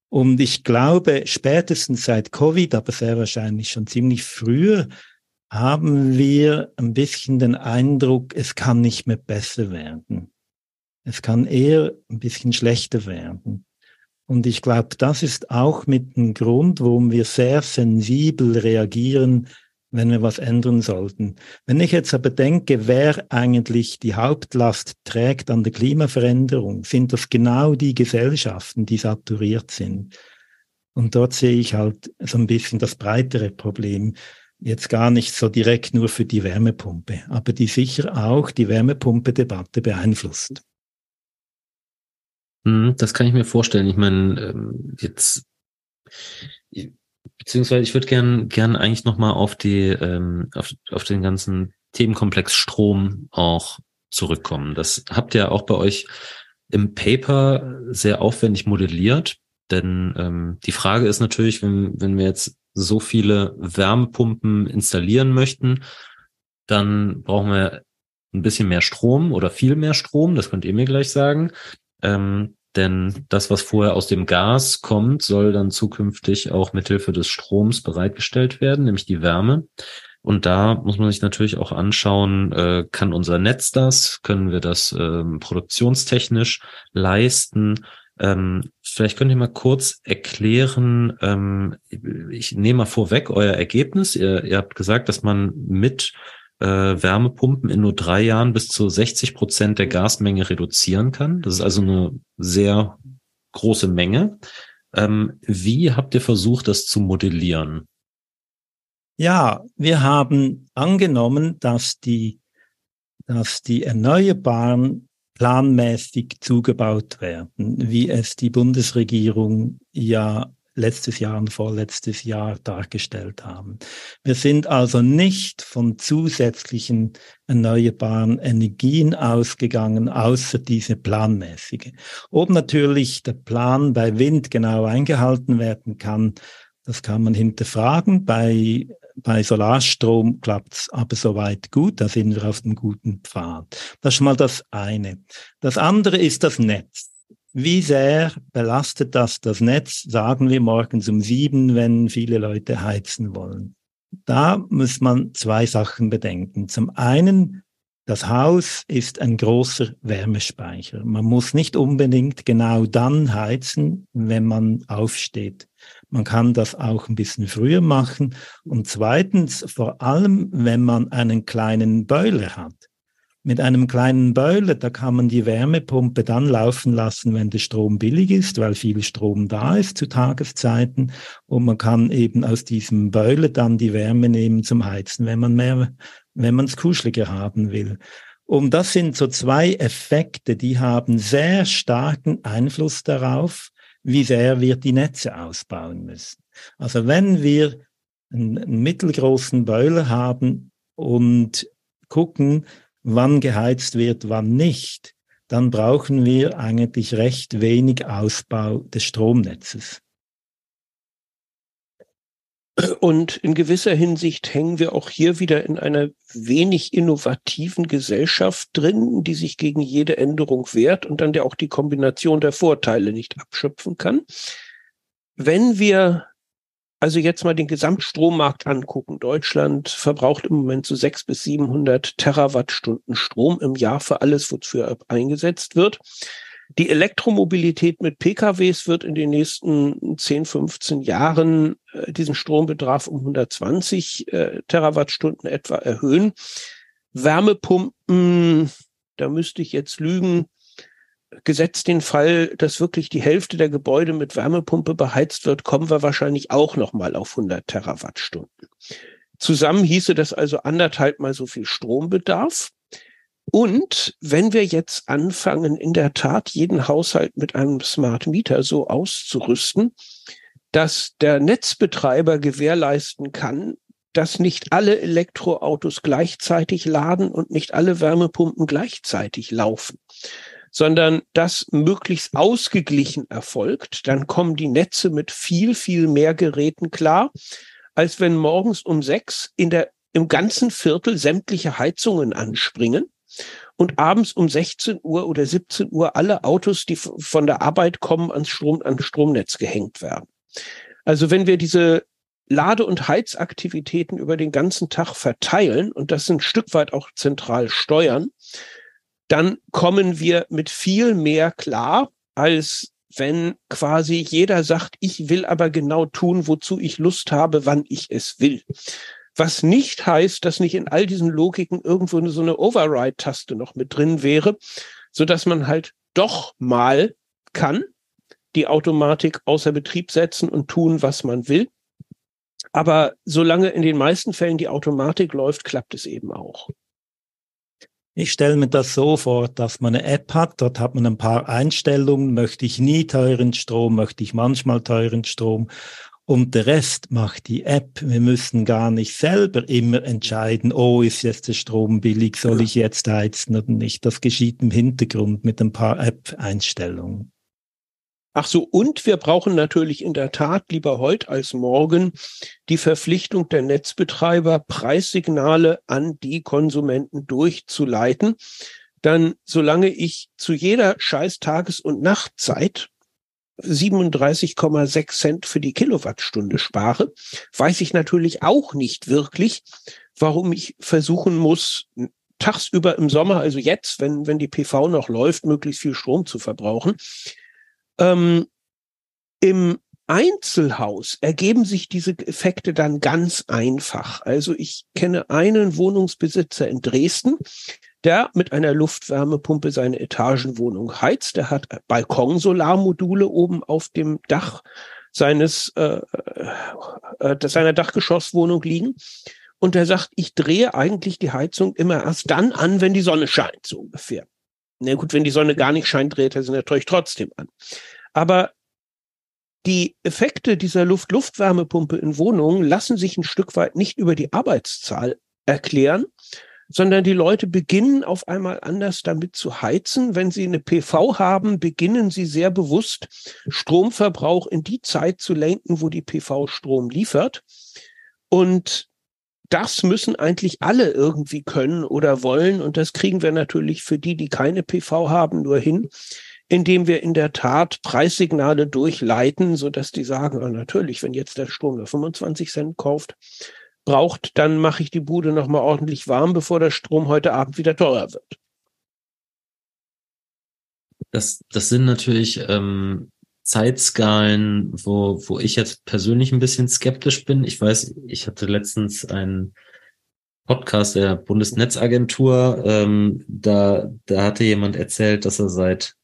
Und ich glaube, spätestens seit Covid, aber sehr wahrscheinlich schon ziemlich früher, haben wir ein bisschen den Eindruck, es kann nicht mehr besser werden. Es kann eher ein bisschen schlechter werden. Und ich glaube, das ist auch mit dem Grund, warum wir sehr sensibel reagieren, wenn wir was ändern sollten. Wenn ich jetzt aber denke, wer eigentlich die Hauptlast trägt an der Klimaveränderung, sind das genau die Gesellschaften, die saturiert sind. Und dort sehe ich halt so ein bisschen das breitere Problem jetzt gar nicht so direkt nur für die Wärmepumpe, aber die sicher auch die Wärmepumpe-Debatte beeinflusst. Hm, das kann ich mir vorstellen. Ich meine, ähm, jetzt, beziehungsweise ich würde gern, gern eigentlich nochmal auf die, ähm, auf, auf den ganzen Themenkomplex Strom auch zurückkommen. Das habt ihr auch bei euch im Paper sehr aufwendig modelliert. Denn ähm, die Frage ist natürlich, wenn, wenn wir jetzt so viele Wärmepumpen installieren möchten, dann brauchen wir ein bisschen mehr Strom oder viel mehr Strom, das könnt ihr mir gleich sagen. Ähm, denn das, was vorher aus dem Gas kommt, soll dann zukünftig auch mithilfe des Stroms bereitgestellt werden, nämlich die Wärme. Und da muss man sich natürlich auch anschauen, äh, kann unser Netz das, können wir das ähm, produktionstechnisch leisten ähm, vielleicht könnt ihr mal kurz erklären, ähm, ich nehme mal vorweg euer Ergebnis. Ihr, ihr habt gesagt, dass man mit äh, Wärmepumpen in nur drei Jahren bis zu 60 Prozent der Gasmenge reduzieren kann. Das ist also eine sehr große Menge. Ähm, wie habt ihr versucht, das zu modellieren? Ja, wir haben angenommen, dass die, dass die Erneuerbaren planmäßig zugebaut werden, wie es die Bundesregierung ja letztes Jahr und vorletztes Jahr dargestellt haben. Wir sind also nicht von zusätzlichen erneuerbaren Energien ausgegangen, außer diese planmäßige. Ob natürlich der Plan bei Wind genau eingehalten werden kann, das kann man hinterfragen. Bei bei Solarstrom klappt's aber soweit gut, da sind wir auf dem guten Pfad. Das ist mal das eine. Das andere ist das Netz. Wie sehr belastet das das Netz, sagen wir morgens um sieben, wenn viele Leute heizen wollen? Da muss man zwei Sachen bedenken. Zum einen, das Haus ist ein großer Wärmespeicher. Man muss nicht unbedingt genau dann heizen, wenn man aufsteht. Man kann das auch ein bisschen früher machen. Und zweitens, vor allem, wenn man einen kleinen Boiler hat. Mit einem kleinen Boiler, da kann man die Wärmepumpe dann laufen lassen, wenn der Strom billig ist, weil viel Strom da ist zu Tageszeiten. Und man kann eben aus diesem Boiler dann die Wärme nehmen zum Heizen, wenn man mehr, wenn man es kuscheliger haben will. Und das sind so zwei Effekte, die haben sehr starken Einfluss darauf, wie sehr wir die Netze ausbauen müssen. Also wenn wir einen, mittelgroßen Boiler haben und gucken, wann geheizt wird, wann nicht, dann brauchen wir eigentlich recht wenig Ausbau des Stromnetzes. Und in gewisser Hinsicht hängen wir auch hier wieder in einer wenig innovativen Gesellschaft drin, die sich gegen jede Änderung wehrt und dann der auch die Kombination der Vorteile nicht abschöpfen kann. Wenn wir also jetzt mal den Gesamtstrommarkt angucken. Deutschland verbraucht im Moment so sechs bis 700 Terawattstunden Strom im Jahr für alles, wofür eingesetzt wird. Die Elektromobilität mit PKWs wird in den nächsten 10, 15 Jahren äh, diesen Strombedarf um 120 äh, Terawattstunden etwa erhöhen. Wärmepumpen, da müsste ich jetzt lügen, gesetzt den Fall, dass wirklich die Hälfte der Gebäude mit Wärmepumpe beheizt wird, kommen wir wahrscheinlich auch noch mal auf 100 Terawattstunden. Zusammen hieße das also anderthalb mal so viel Strombedarf. Und wenn wir jetzt anfangen, in der Tat jeden Haushalt mit einem Smart Meter so auszurüsten, dass der Netzbetreiber gewährleisten kann, dass nicht alle Elektroautos gleichzeitig laden und nicht alle Wärmepumpen gleichzeitig laufen, sondern das möglichst ausgeglichen erfolgt, dann kommen die Netze mit viel, viel mehr Geräten klar, als wenn morgens um sechs in der, im ganzen Viertel sämtliche Heizungen anspringen und abends um 16 Uhr oder 17 Uhr alle Autos, die von der Arbeit kommen, ans Strom, ans Stromnetz gehängt werden. Also wenn wir diese Lade- und Heizaktivitäten über den ganzen Tag verteilen und das ein Stück weit auch zentral steuern, dann kommen wir mit viel mehr klar, als wenn quasi jeder sagt, ich will aber genau tun, wozu ich Lust habe, wann ich es will. Was nicht heißt, dass nicht in all diesen Logiken irgendwo so eine Override-Taste noch mit drin wäre, so dass man halt doch mal kann, die Automatik außer Betrieb setzen und tun, was man will. Aber solange in den meisten Fällen die Automatik läuft, klappt es eben auch. Ich stelle mir das so vor, dass man eine App hat, dort hat man ein paar Einstellungen, möchte ich nie teuren Strom, möchte ich manchmal teuren Strom und der Rest macht die App. Wir müssen gar nicht selber immer entscheiden, oh, ist jetzt der Strom billig, soll ich jetzt heizen oder nicht. Das geschieht im Hintergrund mit ein paar App-Einstellungen. Ach so, und wir brauchen natürlich in der Tat lieber heute als morgen die Verpflichtung der Netzbetreiber, Preissignale an die Konsumenten durchzuleiten. Dann, solange ich zu jeder scheiß Tages- und Nachtzeit 37,6 Cent für die Kilowattstunde spare, weiß ich natürlich auch nicht wirklich, warum ich versuchen muss, tagsüber im Sommer, also jetzt, wenn, wenn die PV noch läuft, möglichst viel Strom zu verbrauchen. Ähm, Im Einzelhaus ergeben sich diese Effekte dann ganz einfach. Also ich kenne einen Wohnungsbesitzer in Dresden, der mit einer Luftwärmepumpe seine Etagenwohnung heizt. Der hat Balkonsolarmodule oben auf dem Dach seines äh, äh, seiner Dachgeschosswohnung liegen. Und er sagt, ich drehe eigentlich die Heizung immer erst dann an, wenn die Sonne scheint, so ungefähr. Na gut, wenn die Sonne gar nicht scheint, dreht er sie natürlich trotzdem an. Aber die Effekte dieser Luft-Luftwärmepumpe in Wohnungen lassen sich ein Stück weit nicht über die Arbeitszahl erklären, sondern die Leute beginnen auf einmal anders damit zu heizen. Wenn sie eine PV haben, beginnen sie sehr bewusst Stromverbrauch in die Zeit zu lenken, wo die PV Strom liefert. Und das müssen eigentlich alle irgendwie können oder wollen. Und das kriegen wir natürlich für die, die keine PV haben, nur hin, indem wir in der Tat Preissignale durchleiten, so dass die sagen, oh, natürlich, wenn jetzt der Strom nur 25 Cent kauft, braucht, dann mache ich die Bude nochmal ordentlich warm, bevor der Strom heute Abend wieder teurer wird. Das, das sind natürlich ähm, Zeitskalen, wo, wo ich jetzt persönlich ein bisschen skeptisch bin. Ich weiß, ich hatte letztens einen Podcast der Bundesnetzagentur, ähm, da, da hatte jemand erzählt, dass er seit,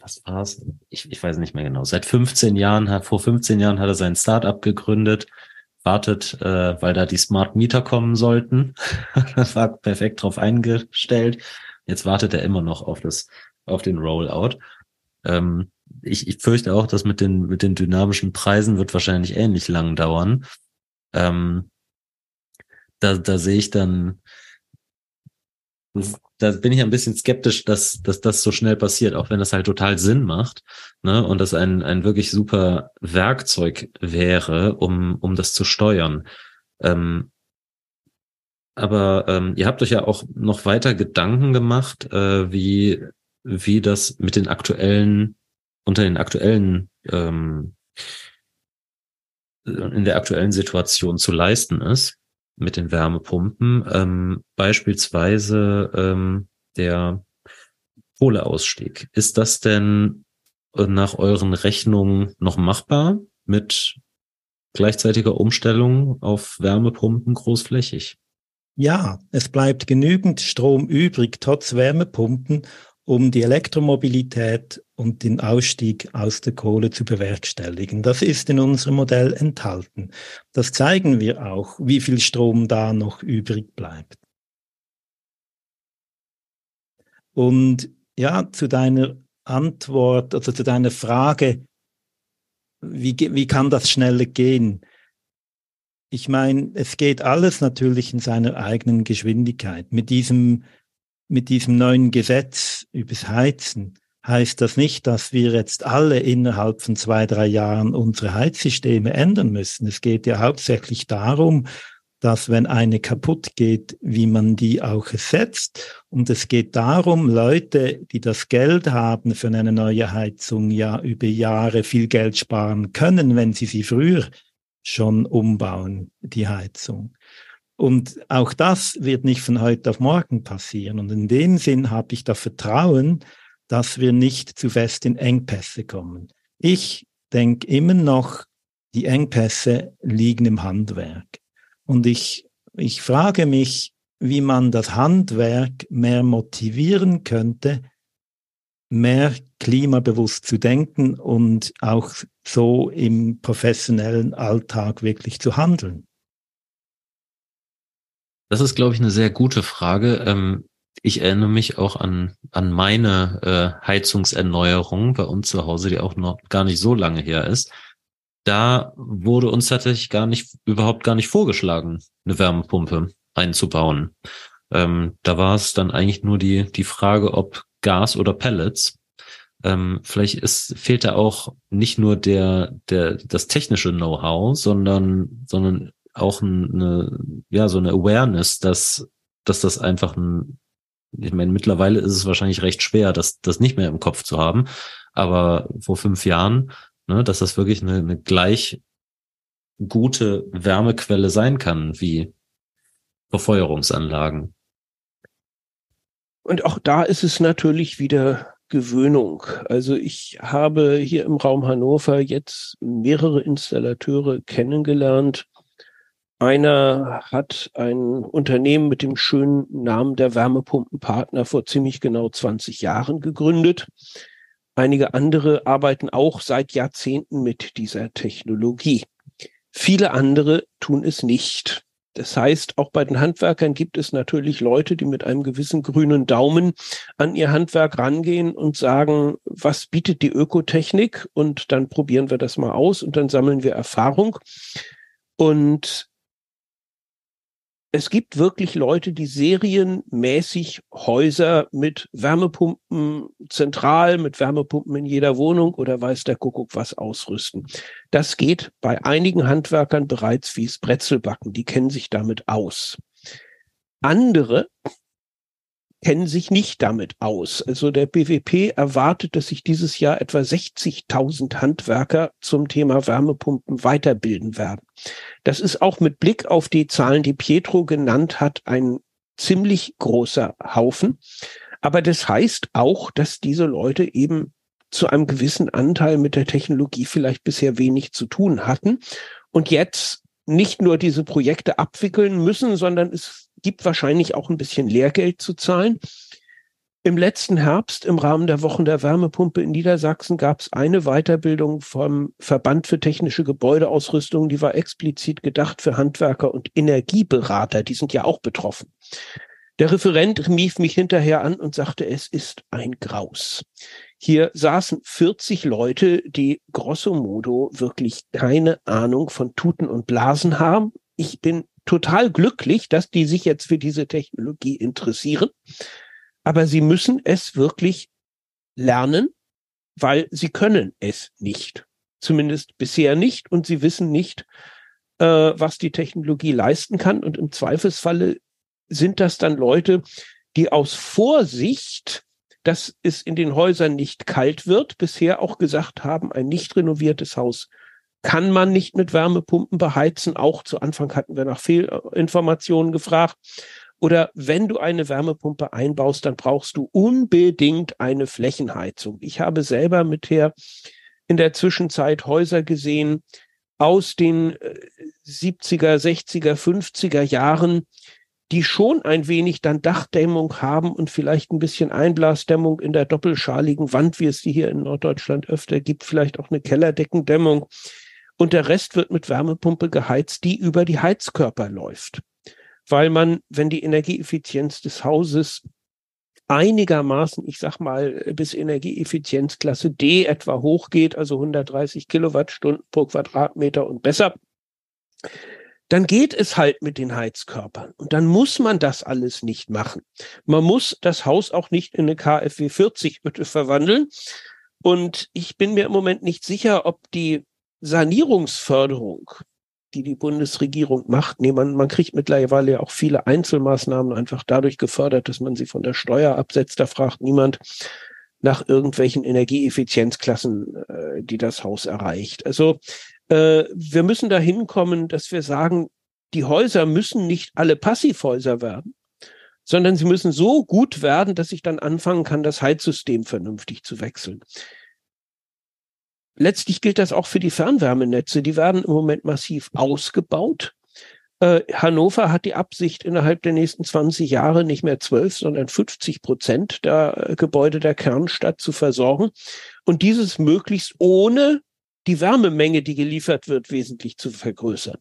was war's? Ich, ich weiß nicht mehr genau, seit 15 Jahren, hat, vor 15 Jahren hat er sein Startup gegründet, wartet, äh, weil da die Smart Meter kommen sollten. [LAUGHS] war perfekt drauf eingestellt. Jetzt wartet er immer noch auf das, auf den Rollout. Ähm, ich, ich fürchte auch, dass mit den, mit den dynamischen Preisen wird wahrscheinlich ähnlich lang dauern. Ähm, da, da sehe ich dann, da bin ich ein bisschen skeptisch, dass, dass das so schnell passiert, auch wenn das halt total Sinn macht, ne, und das ein, ein wirklich super Werkzeug wäre, um, um das zu steuern. Ähm, aber ähm, ihr habt euch ja auch noch weiter Gedanken gemacht, äh, wie, wie das mit den aktuellen, unter den aktuellen, ähm, in der aktuellen Situation zu leisten ist mit den Wärmepumpen. Ähm, beispielsweise ähm, der Kohleausstieg. Ist das denn nach euren Rechnungen noch machbar mit gleichzeitiger Umstellung auf Wärmepumpen großflächig? Ja, es bleibt genügend Strom übrig, trotz Wärmepumpen, um die Elektromobilität und den Ausstieg aus der Kohle zu bewerkstelligen. Das ist in unserem Modell enthalten. Das zeigen wir auch, wie viel Strom da noch übrig bleibt. Und ja, zu deiner Antwort, also zu deiner Frage, wie, wie kann das schneller gehen? ich meine, es geht alles natürlich in seiner eigenen Geschwindigkeit. Mit diesem, mit diesem neuen Gesetz übers Heizen heißt das nicht, dass wir jetzt alle innerhalb von zwei, drei Jahren unsere Heizsysteme ändern müssen. Es geht ja hauptsächlich darum, dass wenn eine kaputt geht, wie man die auch ersetzt. Und es geht darum, Leute, die das Geld haben für eine neue Heizung, ja über Jahre viel Geld sparen können, wenn sie sie früher schon umbauen, die Heizung. Und auch das wird nicht von heute auf morgen passieren. Und in dem Sinn habe ich da Vertrauen, dass wir nicht zu fest in Engpässe kommen. Ich denke immer noch, die Engpässe liegen im Handwerk. Und ich, ich frage mich, wie man das Handwerk mehr motivieren könnte, mehr klimabewusst zu denken und auch so im professionellen Alltag wirklich zu handeln? Das ist, glaube ich, eine sehr gute Frage. Ähm, ich erinnere mich auch an, an meine äh, Heizungserneuerung bei uns zu Hause, die auch noch gar nicht so lange her ist. Da wurde uns tatsächlich gar nicht, überhaupt gar nicht vorgeschlagen, eine Wärmepumpe einzubauen. Ähm, da war es dann eigentlich nur die, die Frage, ob Gas oder Pellets. Ähm, vielleicht ist, fehlt da auch nicht nur der, der, das technische Know-how, sondern, sondern auch eine, ja, so eine Awareness, dass, dass das einfach ein, ich meine, mittlerweile ist es wahrscheinlich recht schwer, das, das nicht mehr im Kopf zu haben. Aber vor fünf Jahren, ne, dass das wirklich eine, eine gleich gute Wärmequelle sein kann, wie Befeuerungsanlagen. Und auch da ist es natürlich wieder Gewöhnung. Also ich habe hier im Raum Hannover jetzt mehrere Installateure kennengelernt. Einer hat ein Unternehmen mit dem schönen Namen der Wärmepumpenpartner vor ziemlich genau 20 Jahren gegründet. Einige andere arbeiten auch seit Jahrzehnten mit dieser Technologie. Viele andere tun es nicht. Das heißt, auch bei den Handwerkern gibt es natürlich Leute, die mit einem gewissen grünen Daumen an ihr Handwerk rangehen und sagen, was bietet die Ökotechnik? Und dann probieren wir das mal aus und dann sammeln wir Erfahrung. Und es gibt wirklich Leute, die serienmäßig Häuser mit Wärmepumpen zentral, mit Wärmepumpen in jeder Wohnung oder weiß der Kuckuck was ausrüsten. Das geht bei einigen Handwerkern bereits wie Brezelbacken. Die kennen sich damit aus. Andere kennen sich nicht damit aus. Also der BWP erwartet, dass sich dieses Jahr etwa 60.000 Handwerker zum Thema Wärmepumpen weiterbilden werden. Das ist auch mit Blick auf die Zahlen, die Pietro genannt hat, ein ziemlich großer Haufen. Aber das heißt auch, dass diese Leute eben zu einem gewissen Anteil mit der Technologie vielleicht bisher wenig zu tun hatten und jetzt nicht nur diese Projekte abwickeln müssen, sondern es gibt wahrscheinlich auch ein bisschen Lehrgeld zu zahlen. Im letzten Herbst im Rahmen der Wochen der Wärmepumpe in Niedersachsen gab es eine Weiterbildung vom Verband für technische Gebäudeausrüstung, die war explizit gedacht für Handwerker und Energieberater, die sind ja auch betroffen. Der Referent rief mich hinterher an und sagte, es ist ein Graus. Hier saßen 40 Leute, die grosso modo wirklich keine Ahnung von Tuten und Blasen haben, ich bin total glücklich, dass die sich jetzt für diese Technologie interessieren. Aber sie müssen es wirklich lernen, weil sie können es nicht. Zumindest bisher nicht. Und sie wissen nicht, äh, was die Technologie leisten kann. Und im Zweifelsfalle sind das dann Leute, die aus Vorsicht, dass es in den Häusern nicht kalt wird, bisher auch gesagt haben, ein nicht renoviertes Haus kann man nicht mit Wärmepumpen beheizen. Auch zu Anfang hatten wir nach Fehlinformationen gefragt. Oder wenn du eine Wärmepumpe einbaust, dann brauchst du unbedingt eine Flächenheizung. Ich habe selber mit der in der Zwischenzeit Häuser gesehen aus den 70er, 60er, 50er Jahren, die schon ein wenig dann Dachdämmung haben und vielleicht ein bisschen Einblasdämmung in der doppelschaligen Wand, wie es die hier in Norddeutschland öfter gibt, vielleicht auch eine Kellerdeckendämmung. Und der Rest wird mit Wärmepumpe geheizt, die über die Heizkörper läuft. Weil man, wenn die Energieeffizienz des Hauses einigermaßen, ich sag mal, bis Energieeffizienzklasse D etwa hochgeht, also 130 Kilowattstunden pro Quadratmeter und besser, dann geht es halt mit den Heizkörpern. Und dann muss man das alles nicht machen. Man muss das Haus auch nicht in eine KfW 40 Hütte verwandeln. Und ich bin mir im Moment nicht sicher, ob die Sanierungsförderung, die die Bundesregierung macht, nee, man, man kriegt mittlerweile ja auch viele Einzelmaßnahmen einfach dadurch gefördert, dass man sie von der Steuer absetzt. Da fragt niemand nach irgendwelchen Energieeffizienzklassen, äh, die das Haus erreicht. Also äh, wir müssen dahin kommen, dass wir sagen, die Häuser müssen nicht alle Passivhäuser werden, sondern sie müssen so gut werden, dass ich dann anfangen kann, das Heizsystem vernünftig zu wechseln. Letztlich gilt das auch für die Fernwärmenetze. Die werden im Moment massiv ausgebaut. Äh, Hannover hat die Absicht, innerhalb der nächsten 20 Jahre nicht mehr 12, sondern 50 Prozent der äh, Gebäude der Kernstadt zu versorgen. Und dieses möglichst ohne die Wärmemenge, die geliefert wird, wesentlich zu vergrößern.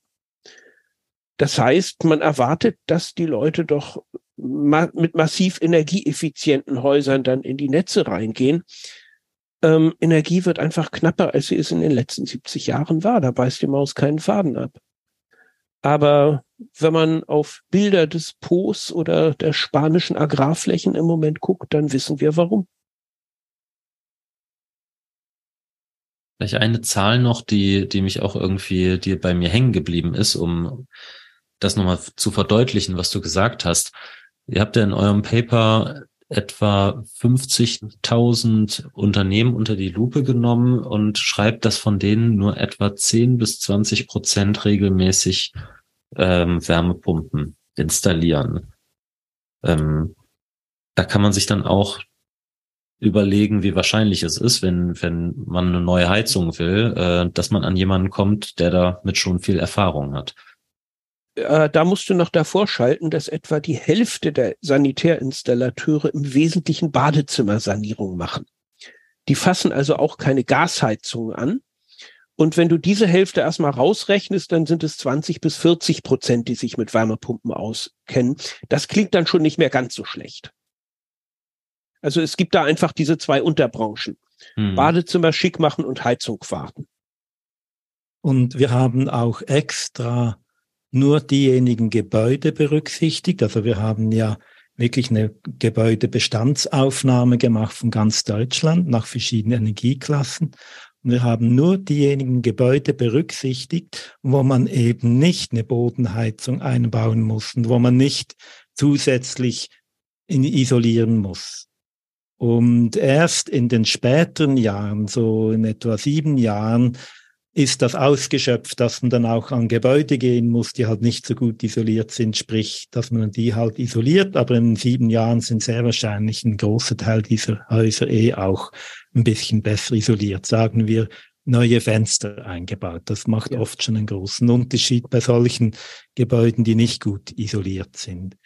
Das heißt, man erwartet, dass die Leute doch mit massiv energieeffizienten Häusern dann in die Netze reingehen. Ähm, Energie wird einfach knapper, als sie es in den letzten 70 Jahren war. Da beißt die Maus keinen Faden ab. Aber wenn man auf Bilder des Po's oder der spanischen Agrarflächen im Moment guckt, dann wissen wir warum. Vielleicht eine Zahl noch, die, die mich auch irgendwie, die bei mir hängen geblieben ist, um das nochmal zu verdeutlichen, was du gesagt hast. Ihr habt ja in eurem Paper etwa 50.000 Unternehmen unter die Lupe genommen und schreibt, dass von denen nur etwa 10 bis 20 Prozent regelmäßig ähm, Wärmepumpen installieren. Ähm, da kann man sich dann auch überlegen, wie wahrscheinlich es ist, wenn, wenn man eine neue Heizung will, äh, dass man an jemanden kommt, der damit schon viel Erfahrung hat. Äh, da musst du noch davor schalten, dass etwa die Hälfte der Sanitärinstallateure im Wesentlichen Badezimmersanierung machen. Die fassen also auch keine Gasheizung an. Und wenn du diese Hälfte erstmal rausrechnest, dann sind es 20 bis 40 Prozent, die sich mit Wärmepumpen auskennen. Das klingt dann schon nicht mehr ganz so schlecht. Also es gibt da einfach diese zwei Unterbranchen. Hm. Badezimmer schick machen und Heizung warten. Und wir haben auch extra nur diejenigen Gebäude berücksichtigt. Also wir haben ja wirklich eine Gebäudebestandsaufnahme gemacht von ganz Deutschland nach verschiedenen Energieklassen. Und wir haben nur diejenigen Gebäude berücksichtigt, wo man eben nicht eine Bodenheizung einbauen muss und wo man nicht zusätzlich isolieren muss. Und erst in den späteren Jahren, so in etwa sieben Jahren, ist das ausgeschöpft, dass man dann auch an Gebäude gehen muss, die halt nicht so gut isoliert sind, sprich, dass man die halt isoliert, aber in sieben Jahren sind sehr wahrscheinlich ein großer Teil dieser Häuser eh auch ein bisschen besser isoliert, sagen wir neue Fenster eingebaut. Das macht ja. oft schon einen großen Unterschied bei solchen Gebäuden, die nicht gut isoliert sind.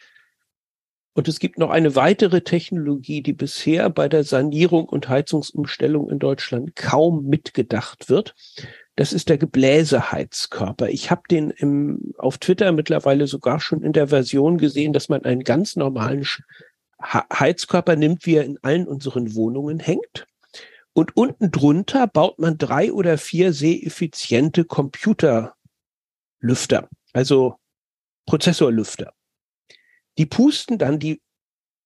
Und es gibt noch eine weitere Technologie, die bisher bei der Sanierung und Heizungsumstellung in Deutschland kaum mitgedacht wird. Das ist der Gebläseheizkörper. Ich habe den im, auf Twitter mittlerweile sogar schon in der Version gesehen, dass man einen ganz normalen Heizkörper nimmt, wie er in allen unseren Wohnungen hängt. Und unten drunter baut man drei oder vier sehr effiziente Computerlüfter also Prozessorlüfter. Die pusten dann die,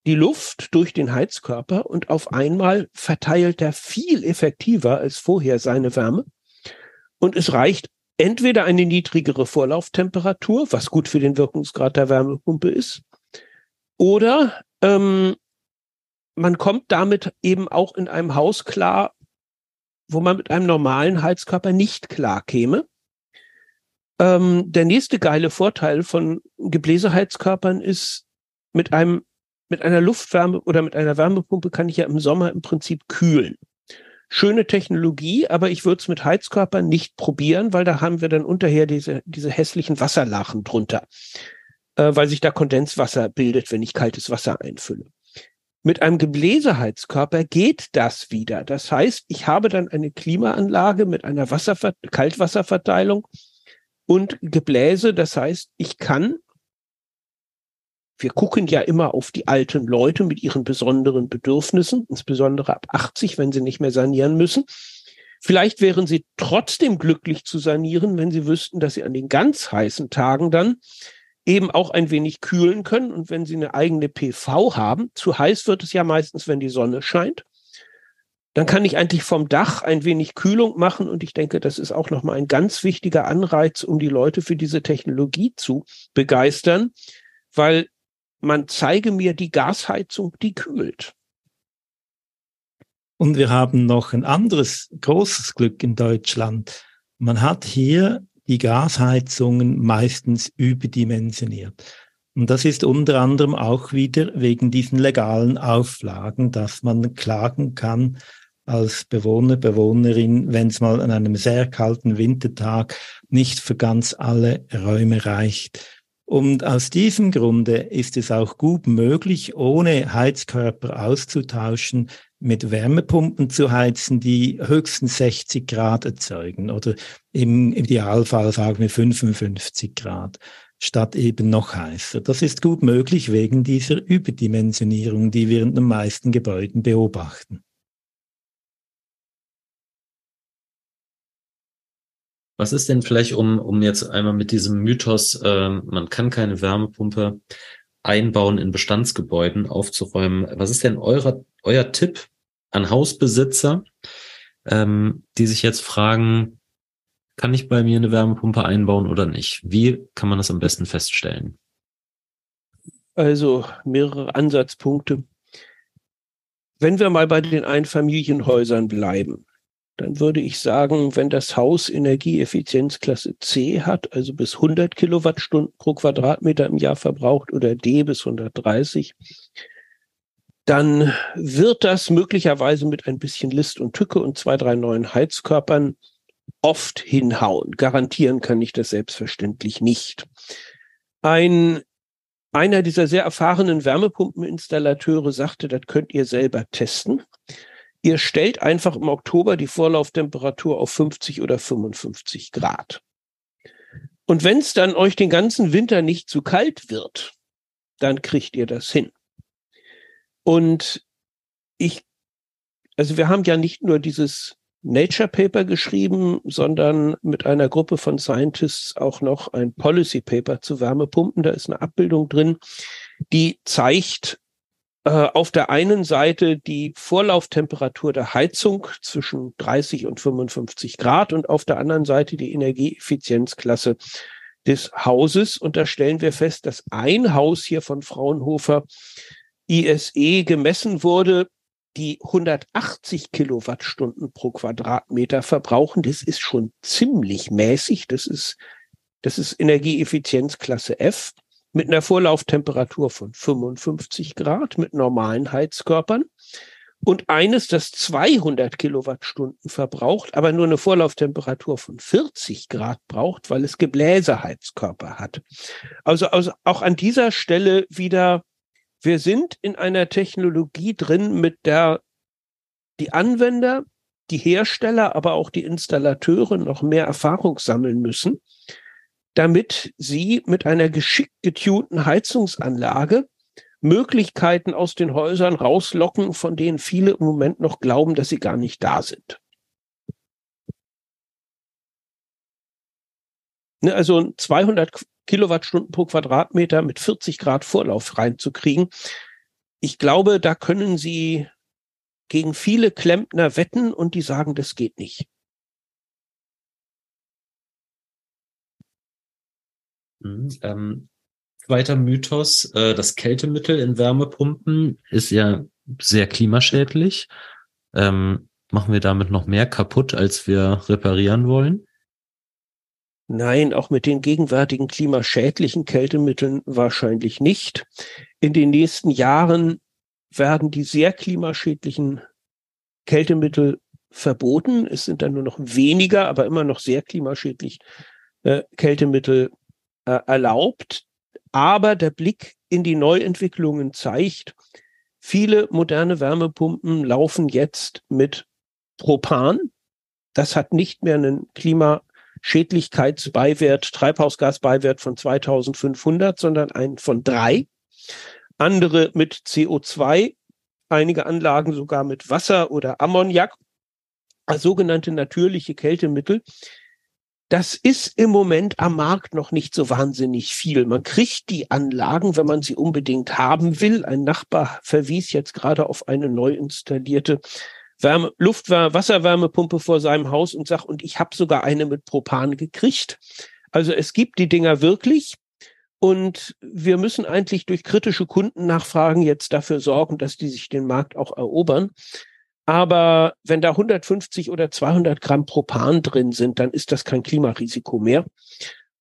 die Luft durch den Heizkörper und auf einmal verteilt er viel effektiver als vorher seine Wärme. Und es reicht entweder eine niedrigere Vorlauftemperatur, was gut für den Wirkungsgrad der Wärmepumpe ist, oder ähm, man kommt damit eben auch in einem Haus klar, wo man mit einem normalen Heizkörper nicht klar käme. Ähm, der nächste geile Vorteil von Gebläseheizkörpern ist, mit einem, mit einer Luftwärme oder mit einer Wärmepumpe kann ich ja im Sommer im Prinzip kühlen. Schöne Technologie, aber ich würde es mit Heizkörpern nicht probieren, weil da haben wir dann unterher diese, diese hässlichen Wasserlachen drunter, äh, weil sich da Kondenswasser bildet, wenn ich kaltes Wasser einfülle. Mit einem Gebläseheizkörper geht das wieder. Das heißt, ich habe dann eine Klimaanlage mit einer Wasserver Kaltwasserverteilung und Gebläse. Das heißt, ich kann, wir gucken ja immer auf die alten Leute mit ihren besonderen Bedürfnissen, insbesondere ab 80, wenn sie nicht mehr sanieren müssen. Vielleicht wären sie trotzdem glücklich zu sanieren, wenn sie wüssten, dass sie an den ganz heißen Tagen dann eben auch ein wenig kühlen können. Und wenn Sie eine eigene PV haben, zu heiß wird es ja meistens, wenn die Sonne scheint, dann kann ich eigentlich vom Dach ein wenig Kühlung machen. Und ich denke, das ist auch nochmal ein ganz wichtiger Anreiz, um die Leute für diese Technologie zu begeistern, weil man zeige mir die Gasheizung, die kühlt. Und wir haben noch ein anderes großes Glück in Deutschland. Man hat hier die Gasheizungen meistens überdimensioniert. Und das ist unter anderem auch wieder wegen diesen legalen Auflagen, dass man klagen kann als Bewohner, Bewohnerin, wenn es mal an einem sehr kalten Wintertag nicht für ganz alle Räume reicht. Und aus diesem Grunde ist es auch gut möglich, ohne Heizkörper auszutauschen, mit Wärmepumpen zu heizen, die höchstens 60 Grad erzeugen oder im Idealfall sagen wir 55 Grad statt eben noch heißer. Das ist gut möglich wegen dieser Überdimensionierung, die wir in den meisten Gebäuden beobachten. Was ist denn vielleicht, um, um jetzt einmal mit diesem Mythos, äh, man kann keine Wärmepumpe einbauen in Bestandsgebäuden aufzuräumen. Was ist denn eurer, euer Tipp an Hausbesitzer, ähm, die sich jetzt fragen, kann ich bei mir eine Wärmepumpe einbauen oder nicht? Wie kann man das am besten feststellen? Also mehrere Ansatzpunkte. Wenn wir mal bei den Einfamilienhäusern bleiben, dann würde ich sagen, wenn das Haus Energieeffizienzklasse C hat, also bis 100 Kilowattstunden pro Quadratmeter im Jahr verbraucht oder D bis 130, dann wird das möglicherweise mit ein bisschen List und Tücke und zwei, drei neuen Heizkörpern oft hinhauen. Garantieren kann ich das selbstverständlich nicht. Ein einer dieser sehr erfahrenen Wärmepumpeninstallateure sagte, das könnt ihr selber testen. Ihr stellt einfach im Oktober die Vorlauftemperatur auf 50 oder 55 Grad. Und wenn es dann euch den ganzen Winter nicht zu kalt wird, dann kriegt ihr das hin. Und ich, also wir haben ja nicht nur dieses Nature Paper geschrieben, sondern mit einer Gruppe von Scientists auch noch ein Policy Paper zu Wärmepumpen. Da ist eine Abbildung drin, die zeigt, auf der einen Seite die Vorlauftemperatur der Heizung zwischen 30 und 55 Grad und auf der anderen Seite die Energieeffizienzklasse des Hauses. Und da stellen wir fest, dass ein Haus hier von Fraunhofer ISE gemessen wurde, die 180 Kilowattstunden pro Quadratmeter verbrauchen. Das ist schon ziemlich mäßig. Das ist, das ist Energieeffizienzklasse F mit einer Vorlauftemperatur von 55 Grad mit normalen Heizkörpern und eines, das 200 Kilowattstunden verbraucht, aber nur eine Vorlauftemperatur von 40 Grad braucht, weil es Gebläseheizkörper hat. Also, also auch an dieser Stelle wieder, wir sind in einer Technologie drin, mit der die Anwender, die Hersteller, aber auch die Installateure noch mehr Erfahrung sammeln müssen damit sie mit einer geschickt getunten Heizungsanlage Möglichkeiten aus den Häusern rauslocken, von denen viele im Moment noch glauben, dass sie gar nicht da sind. Ne, also 200 Kilowattstunden pro Quadratmeter mit 40 Grad Vorlauf reinzukriegen. Ich glaube, da können Sie gegen viele Klempner wetten und die sagen, das geht nicht. Mhm, ähm, zweiter Mythos, äh, das Kältemittel in Wärmepumpen ist ja sehr klimaschädlich. Ähm, machen wir damit noch mehr kaputt, als wir reparieren wollen? Nein, auch mit den gegenwärtigen klimaschädlichen Kältemitteln wahrscheinlich nicht. In den nächsten Jahren werden die sehr klimaschädlichen Kältemittel verboten. Es sind dann nur noch weniger, aber immer noch sehr klimaschädlich äh, Kältemittel äh, erlaubt. Aber der Blick in die Neuentwicklungen zeigt, viele moderne Wärmepumpen laufen jetzt mit Propan. Das hat nicht mehr einen Klimaschädlichkeitsbeiwert, Treibhausgasbeiwert von 2500, sondern einen von drei. Andere mit CO2, einige Anlagen sogar mit Wasser oder Ammoniak, sogenannte natürliche Kältemittel. Das ist im Moment am Markt noch nicht so wahnsinnig viel. Man kriegt die Anlagen, wenn man sie unbedingt haben will. Ein Nachbar verwies jetzt gerade auf eine neu installierte Wärme, Luftwärme, Wasserwärmepumpe vor seinem Haus und sagt, und ich habe sogar eine mit Propan gekriegt. Also es gibt die Dinger wirklich. Und wir müssen eigentlich durch kritische Kundennachfragen jetzt dafür sorgen, dass die sich den Markt auch erobern. Aber wenn da 150 oder 200 Gramm Propan drin sind, dann ist das kein Klimarisiko mehr.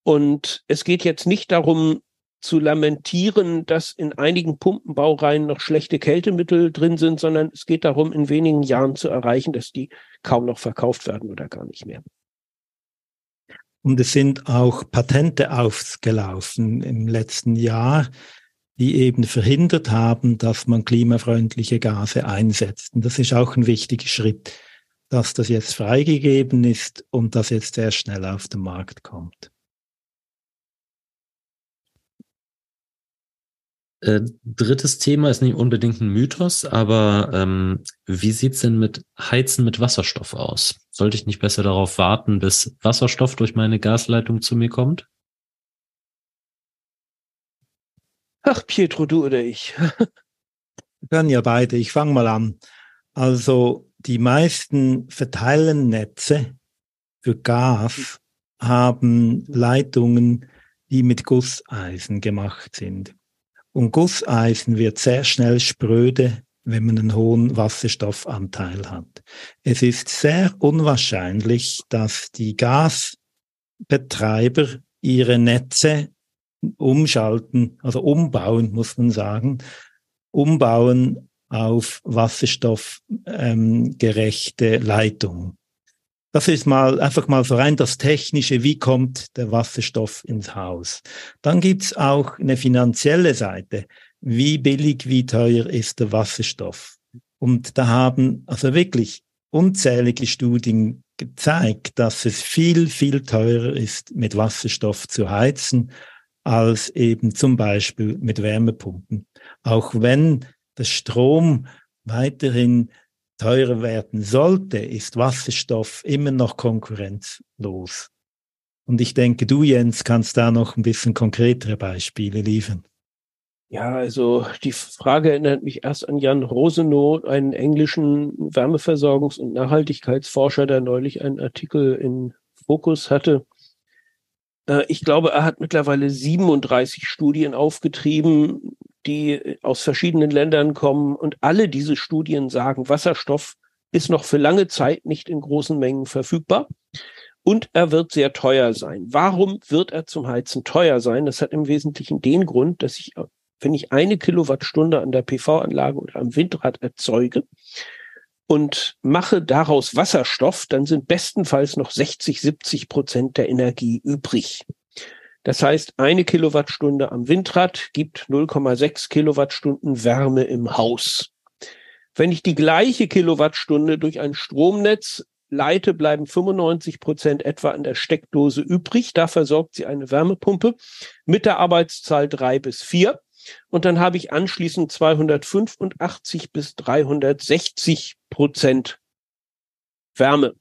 Und es geht jetzt nicht darum zu lamentieren, dass in einigen Pumpenbaureihen noch schlechte Kältemittel drin sind, sondern es geht darum, in wenigen Jahren zu erreichen, dass die kaum noch verkauft werden oder gar nicht mehr. Und es sind auch Patente ausgelaufen im letzten Jahr, die eben verhindert haben, dass man klimafreundliche Gase einsetzt. Und das ist auch ein wichtiger Schritt, dass das jetzt freigegeben ist und das jetzt sehr schnell auf den Markt kommt. Äh, drittes Thema ist nicht unbedingt ein Mythos, aber ähm, wie sieht's denn mit Heizen mit Wasserstoff aus? Sollte ich nicht besser darauf warten, bis Wasserstoff durch meine Gasleitung zu mir kommt? Ach, Pietro, du oder ich? [LAUGHS] Wir können ja beide. Ich fange mal an. Also die meisten Verteilennetze für Gas haben Leitungen, die mit Gusseisen gemacht sind. Und Gusseisen wird sehr schnell spröde, wenn man einen hohen Wasserstoffanteil hat. Es ist sehr unwahrscheinlich, dass die Gasbetreiber ihre Netze umschalten, also umbauen, muss man sagen, umbauen auf wasserstoffgerechte ähm, Leitung. Das ist mal einfach mal so rein das Technische, wie kommt der Wasserstoff ins Haus. Dann gibt's auch eine finanzielle Seite. Wie billig, wie teuer ist der Wasserstoff? Und da haben also wirklich unzählige Studien gezeigt, dass es viel, viel teurer ist, mit Wasserstoff zu heizen als eben zum Beispiel mit Wärmepumpen. Auch wenn der Strom weiterhin teurer werden sollte, ist Wasserstoff immer noch konkurrenzlos. Und ich denke, du, Jens, kannst da noch ein bisschen konkretere Beispiele liefern. Ja, also die Frage erinnert mich erst an Jan Rosenow, einen englischen Wärmeversorgungs- und Nachhaltigkeitsforscher, der neulich einen Artikel in Fokus hatte. Äh, ich glaube, er hat mittlerweile 37 Studien aufgetrieben, die aus verschiedenen Ländern kommen. Und alle diese Studien sagen, Wasserstoff ist noch für lange Zeit nicht in großen Mengen verfügbar. Und er wird sehr teuer sein. Warum wird er zum Heizen teuer sein? Das hat im Wesentlichen den Grund, dass ich, wenn ich eine Kilowattstunde an der PV-Anlage oder am Windrad erzeuge, und mache daraus Wasserstoff, dann sind bestenfalls noch 60, 70 Prozent der Energie übrig. Das heißt, eine Kilowattstunde am Windrad gibt 0,6 Kilowattstunden Wärme im Haus. Wenn ich die gleiche Kilowattstunde durch ein Stromnetz leite, bleiben 95 Prozent etwa an der Steckdose übrig. Da versorgt sie eine Wärmepumpe mit der Arbeitszahl drei bis vier. Und dann habe ich anschließend 285 bis 360 Prozent Wärme.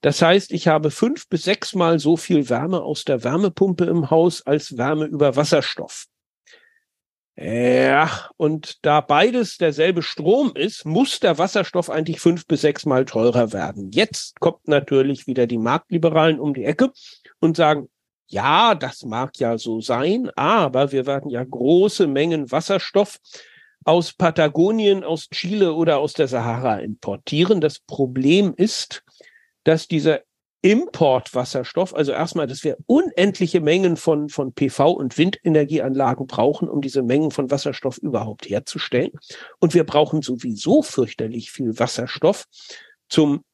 Das heißt, ich habe fünf bis sechsmal so viel Wärme aus der Wärmepumpe im Haus als Wärme über Wasserstoff. Ja, und da beides derselbe Strom ist, muss der Wasserstoff eigentlich fünf bis sechsmal teurer werden. Jetzt kommt natürlich wieder die Marktliberalen um die Ecke und sagen, ja, das mag ja so sein, aber wir werden ja große Mengen Wasserstoff aus Patagonien, aus Chile oder aus der Sahara importieren. Das Problem ist, dass dieser Importwasserstoff, also erstmal, dass wir unendliche Mengen von, von PV- und Windenergieanlagen brauchen, um diese Mengen von Wasserstoff überhaupt herzustellen. Und wir brauchen sowieso fürchterlich viel Wasserstoff zum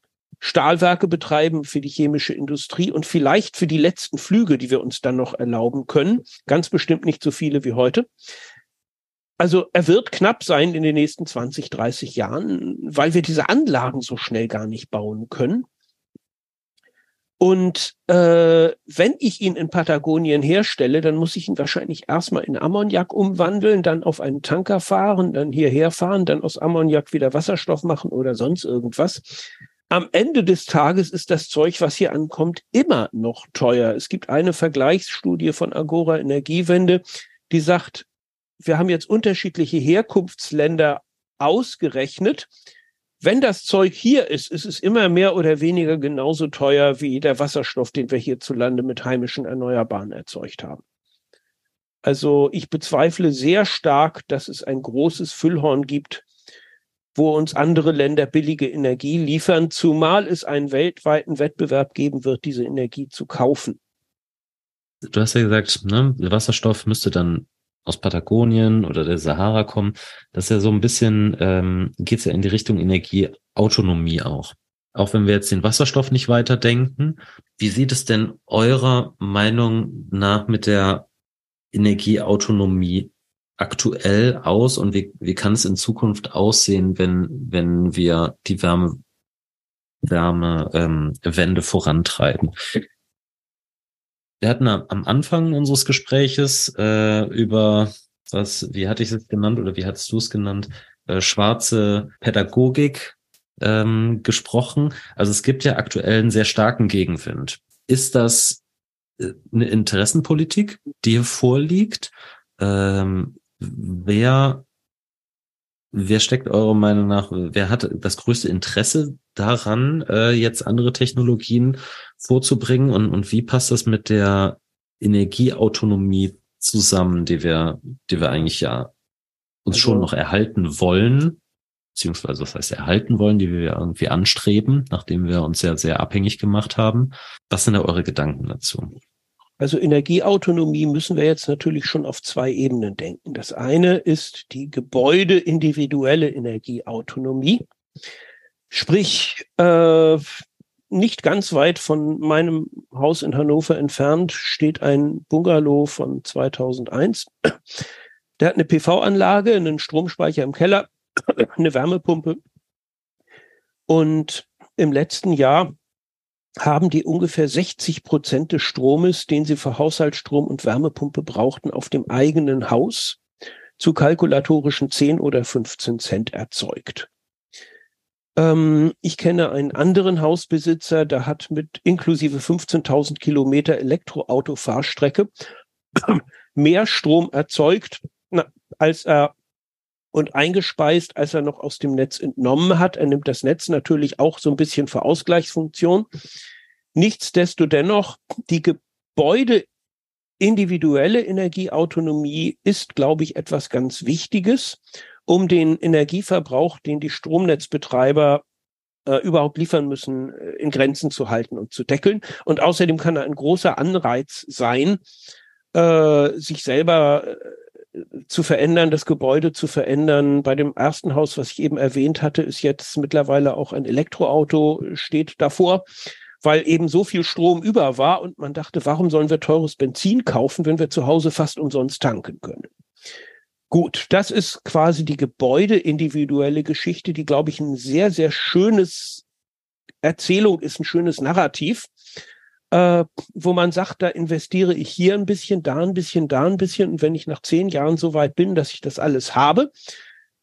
Stahlwerke betreiben für die chemische Industrie und vielleicht für die letzten Flüge, die wir uns dann noch erlauben können. Ganz bestimmt nicht so viele wie heute. Also er wird knapp sein in den nächsten 20, 30 Jahren, weil wir diese Anlagen so schnell gar nicht bauen können. Und äh, wenn ich ihn in Patagonien herstelle, dann muss ich ihn wahrscheinlich erstmal in Ammoniak umwandeln, dann auf einen Tanker fahren, dann hierher fahren, dann aus Ammoniak wieder Wasserstoff machen oder sonst irgendwas. Am Ende des Tages ist das Zeug, was hier ankommt, immer noch teuer. Es gibt eine Vergleichsstudie von Agora Energiewende, die sagt, wir haben jetzt unterschiedliche Herkunftsländer ausgerechnet wenn das Zeug hier ist, ist es immer mehr oder weniger genauso teuer wie der Wasserstoff, den wir hierzulande mit heimischen Erneuerbaren erzeugt haben. Also ich bezweifle sehr stark, dass es ein großes Füllhorn gibt, wo uns andere Länder billige Energie liefern, zumal es einen weltweiten Wettbewerb geben wird, diese Energie zu kaufen. Du hast ja gesagt, ne, Wasserstoff müsste dann aus Patagonien oder der Sahara kommen, das ist ja so ein bisschen, ähm, geht es ja in die Richtung Energieautonomie auch. Auch wenn wir jetzt den Wasserstoff nicht weiterdenken, wie sieht es denn eurer Meinung nach mit der Energieautonomie aktuell aus und wie, wie kann es in Zukunft aussehen, wenn, wenn wir die Wärme, Wärme ähm, Wende vorantreiben? Wir hatten am Anfang unseres Gespräches äh, über was, wie hatte ich es genannt oder wie hattest du es genannt, äh, schwarze Pädagogik ähm, gesprochen. Also es gibt ja aktuell einen sehr starken Gegenwind. Ist das äh, eine Interessenpolitik, die hier vorliegt? Ähm, wer Wer steckt eurer Meinung nach, wer hat das größte Interesse daran, äh, jetzt andere Technologien vorzubringen und, und wie passt das mit der Energieautonomie zusammen, die wir, die wir eigentlich ja uns also, schon noch erhalten wollen, beziehungsweise was heißt erhalten wollen, die wir irgendwie anstreben, nachdem wir uns ja sehr abhängig gemacht haben. Was sind da eure Gedanken dazu? Also Energieautonomie müssen wir jetzt natürlich schon auf zwei Ebenen denken. Das eine ist die gebäudeindividuelle Energieautonomie. Sprich, äh, nicht ganz weit von meinem Haus in Hannover entfernt steht ein Bungalow von 2001. Der hat eine PV-Anlage, einen Stromspeicher im Keller, [CLEARS THROAT] eine Wärmepumpe. Und im letzten Jahr haben die ungefähr 60 Prozent des Stromes, den sie für Haushaltsstrom und Wärmepumpe brauchten, auf dem eigenen Haus zu kalkulatorischen 10 oder 15 Cent erzeugt. Ähm, ich kenne einen anderen Hausbesitzer, der hat mit inklusive 15.000 Kilometer Elektroautofahrstrecke [CLEARS THROAT] mehr Strom erzeugt, als er und eingespeist, als er noch aus dem Netz entnommen hat. Er nimmt das Netz natürlich auch so ein bisschen für Ausgleichsfunktion. Nichtsdestodennoch, die Gebäude individuelle Energieautonomie ist, glaube ich, etwas ganz Wichtiges, um den Energieverbrauch, den die Stromnetzbetreiber äh, überhaupt liefern müssen, äh, in Grenzen zu halten und zu deckeln. Und außerdem kann er ein großer Anreiz sein, äh, sich selber äh, zu verändern, das Gebäude zu verändern. Bei dem ersten Haus, was ich eben erwähnt hatte, ist jetzt mittlerweile auch ein Elektroauto steht davor, weil eben so viel Strom über war und man dachte, warum sollen wir teures Benzin kaufen, wenn wir zu Hause fast umsonst tanken können? Gut, das ist quasi die gebäudeindividuelle Geschichte, die, glaube ich, ein sehr, sehr schönes Erzählung ist, ein schönes Narrativ äh, wo man sagt, da investiere ich hier ein bisschen, da ein bisschen, da ein bisschen. Und wenn ich nach zehn Jahren so weit bin, dass ich das alles habe,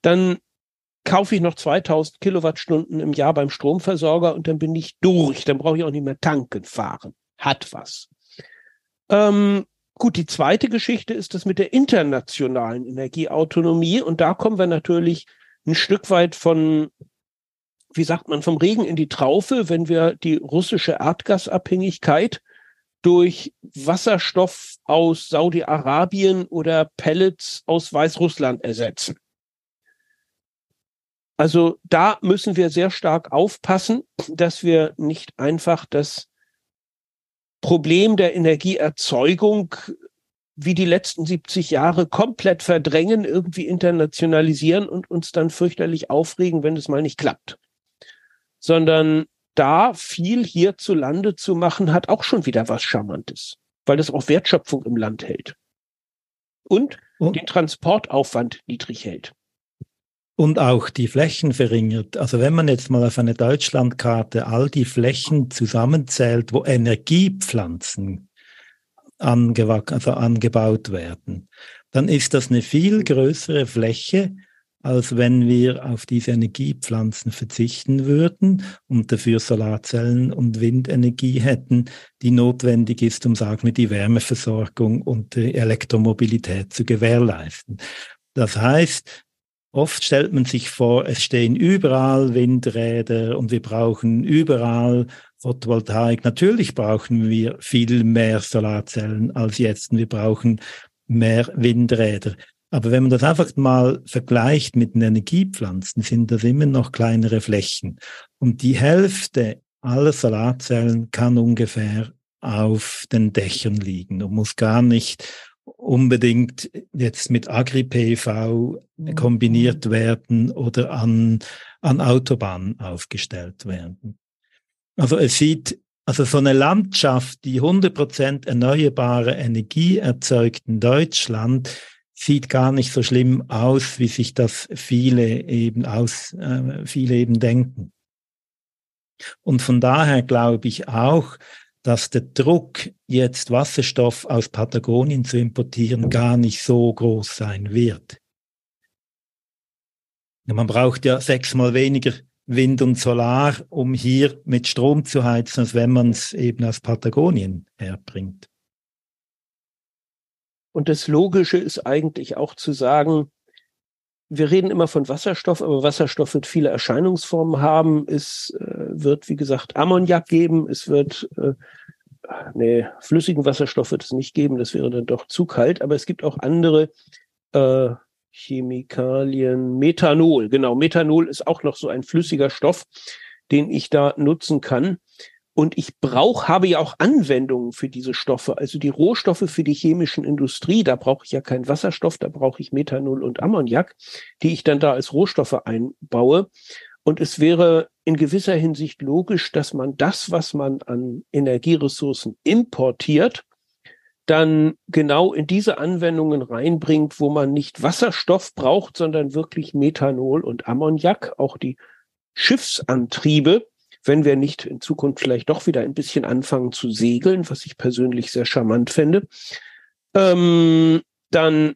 dann kaufe ich noch 2000 Kilowattstunden im Jahr beim Stromversorger und dann bin ich durch. Dann brauche ich auch nicht mehr tanken fahren. Hat was. Ähm, gut, die zweite Geschichte ist das mit der internationalen Energieautonomie. Und da kommen wir natürlich ein Stück weit von, wie sagt man, vom Regen in die Traufe, wenn wir die russische Erdgasabhängigkeit durch Wasserstoff aus Saudi-Arabien oder Pellets aus Weißrussland ersetzen. Also da müssen wir sehr stark aufpassen, dass wir nicht einfach das Problem der Energieerzeugung wie die letzten 70 Jahre komplett verdrängen, irgendwie internationalisieren und uns dann fürchterlich aufregen, wenn es mal nicht klappt. Sondern da viel hierzulande zu machen, hat auch schon wieder was Charmantes, weil das auch Wertschöpfung im Land hält. Und, den Transportaufwand niedrig hält und auch die Flächen verringert. Also wenn man jetzt mal auf eine Deutschlandkarte all die Flächen zusammenzählt, wo Energiepflanzen also angebaut werden, dann ist das eine viel größere Fläche, als wenn wir auf diese Energiepflanzen verzichten würden und dafür Solarzellen und Windenergie hätten, die notwendig ist, um sagen wir, die Wärmeversorgung und die Elektromobilität zu gewährleisten. Das heißt, Oft stellt man sich vor, es stehen überall Windräder und wir brauchen überall Photovoltaik. Natürlich brauchen wir viel mehr Solarzellen als jetzt und wir brauchen mehr Windräder. Aber wenn man das einfach mal vergleicht mit den Energiepflanzen, sind das immer noch kleinere Flächen. Und die Hälfte aller Solarzellen kann ungefähr auf den Dächern liegen und muss gar nicht unbedingt jetzt mit Agri-PV kombiniert werden oder an, an Autobahnen aufgestellt werden. Also es sieht, also so eine Landschaft, die 100% erneuerbare Energie erzeugt in Deutschland, sieht gar nicht so schlimm aus, wie sich das viele eben aus, äh, viele eben denken. Und von daher glaube ich auch, dass der Druck, jetzt Wasserstoff aus Patagonien zu importieren, gar nicht so groß sein wird. Man braucht ja sechsmal weniger Wind und Solar, um hier mit Strom zu heizen, als wenn man es eben aus Patagonien herbringt. Und das Logische ist eigentlich auch zu sagen, wir reden immer von Wasserstoff, aber Wasserstoff wird viele Erscheinungsformen haben. Es äh, wird, wie gesagt, Ammoniak geben. Es wird, äh, nee, flüssigen Wasserstoff wird es nicht geben. Das wäre dann doch zu kalt. Aber es gibt auch andere äh, Chemikalien. Methanol, genau. Methanol ist auch noch so ein flüssiger Stoff, den ich da nutzen kann. Und ich brauche, habe ja auch Anwendungen für diese Stoffe. Also die Rohstoffe für die chemischen Industrie, da brauche ich ja keinen Wasserstoff, da brauche ich Methanol und Ammoniak, die ich dann da als Rohstoffe einbaue. Und es wäre in gewisser Hinsicht logisch, dass man das, was man an Energieressourcen importiert, dann genau in diese Anwendungen reinbringt, wo man nicht Wasserstoff braucht, sondern wirklich Methanol und Ammoniak, auch die Schiffsantriebe, wenn wir nicht in Zukunft vielleicht doch wieder ein bisschen anfangen zu segeln, was ich persönlich sehr charmant fände, ähm, dann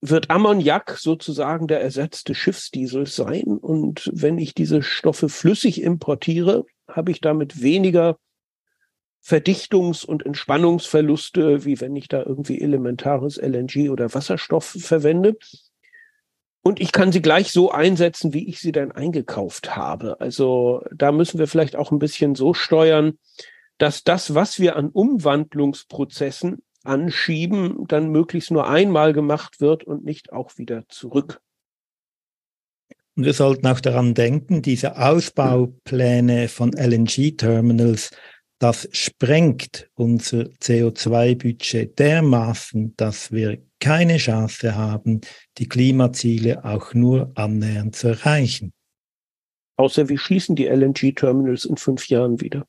wird Ammoniak sozusagen der ersetzte Schiffsdiesel sein. Und wenn ich diese Stoffe flüssig importiere, habe ich damit weniger Verdichtungs- und Entspannungsverluste, wie wenn ich da irgendwie elementares LNG oder Wasserstoff verwende. Und ich kann sie gleich so einsetzen, wie ich sie dann eingekauft habe. Also da müssen wir vielleicht auch ein bisschen so steuern, dass das, was wir an Umwandlungsprozessen anschieben, dann möglichst nur einmal gemacht wird und nicht auch wieder zurück. Und wir sollten auch daran denken, diese Ausbaupläne von LNG-Terminals, das sprengt unser CO2-Budget dermaßen, dass wir keine Chance haben, die Klimaziele auch nur annähernd zu erreichen. Außer wir schließen die LNG-Terminals in fünf Jahren wieder.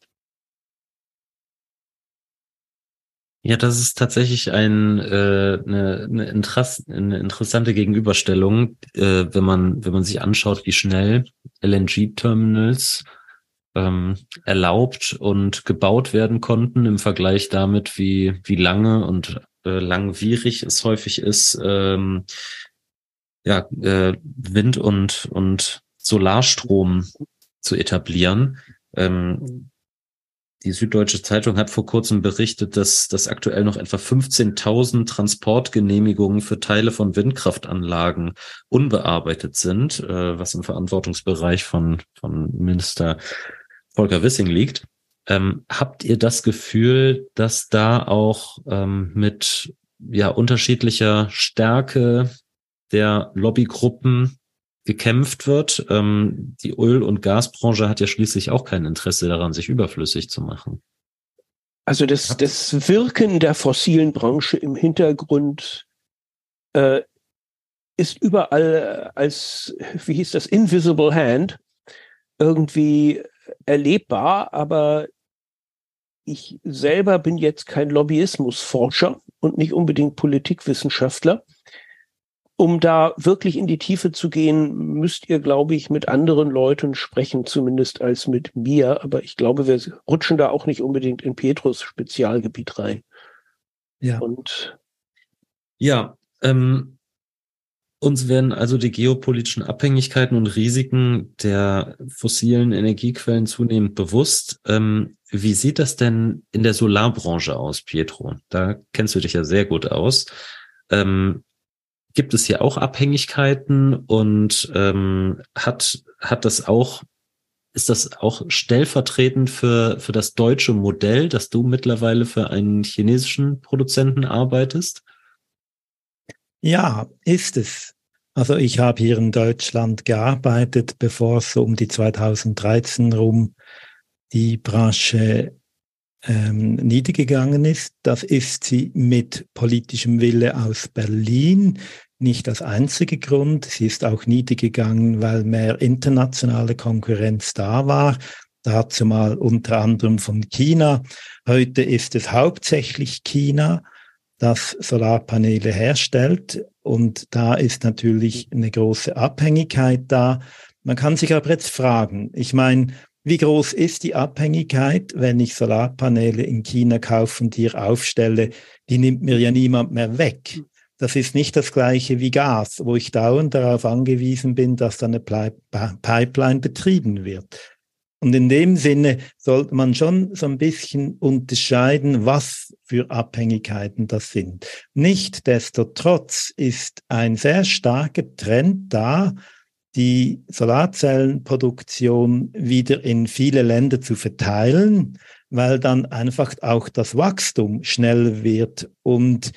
Ja, das ist tatsächlich ein, äh, eine, eine, Interess eine interessante Gegenüberstellung, äh, wenn man wenn man sich anschaut, wie schnell LNG-Terminals ähm, erlaubt und gebaut werden konnten im Vergleich damit, wie wie lange und äh, langwierig es häufig ist, ähm, ja, äh, Wind- und, und Solarstrom zu etablieren. Ähm, die Süddeutsche Zeitung hat vor kurzem berichtet, dass, dass aktuell noch etwa 15.000 Transportgenehmigungen für Teile von Windkraftanlagen unbearbeitet sind, äh, was im Verantwortungsbereich von, von Minister Volker Wissing liegt. Ähm, habt ihr das Gefühl, dass da auch ähm, mit ja unterschiedlicher Stärke der Lobbygruppen gekämpft wird. Ähm, die Öl- und Gasbranche hat ja schließlich auch kein Interesse daran, sich überflüssig zu machen. Also das, das Wirken der fossilen Branche im Hintergrund äh, ist überall als, wie hieß das, Invisible Hand irgendwie erlebbar, aber ich selber bin jetzt kein Lobbyismusforscher und nicht unbedingt Politikwissenschaftler um da wirklich in die Tiefe zu gehen, müsst ihr, glaube ich, mit anderen Leuten sprechen, zumindest als mit mir. Aber ich glaube, wir rutschen da auch nicht unbedingt in Petrus Spezialgebiet rein. Ja. Und ja, ähm, uns werden also die geopolitischen Abhängigkeiten und Risiken der fossilen Energiequellen zunehmend bewusst. Ähm, wie sieht das denn in der Solarbranche aus, Pietro? Da kennst du dich ja sehr gut aus. Ähm, gibt es hier auch Abhängigkeiten und ähm, hat, hat das auch, ist das auch stellvertretend für, für das deutsche Modell, dass du mittlerweile für einen chinesischen Produzenten arbeitest? Ja, ist es. Also ich habe hier in Deutschland gearbeitet, bevor es so um die 2013 rum die Branche ähm, niedergegangen ist. Das ist sie mit politischem Wille aus Berlin. Nicht das einzige Grund. Sie ist auch niedergegangen, weil mehr internationale Konkurrenz da war. Dazu mal unter anderem von China. Heute ist es hauptsächlich China, das Solarpaneele herstellt. Und da ist natürlich eine große Abhängigkeit da. Man kann sich aber jetzt fragen, ich meine, wie groß ist die Abhängigkeit, wenn ich Solarpaneele in China kaufe und hier aufstelle? Die nimmt mir ja niemand mehr weg. Das ist nicht das gleiche wie Gas, wo ich dauernd darauf angewiesen bin, dass da eine Pipeline betrieben wird. Und in dem Sinne sollte man schon so ein bisschen unterscheiden, was für Abhängigkeiten das sind. Nichtsdestotrotz ist ein sehr starker Trend da, die Solarzellenproduktion wieder in viele Länder zu verteilen, weil dann einfach auch das Wachstum schnell wird und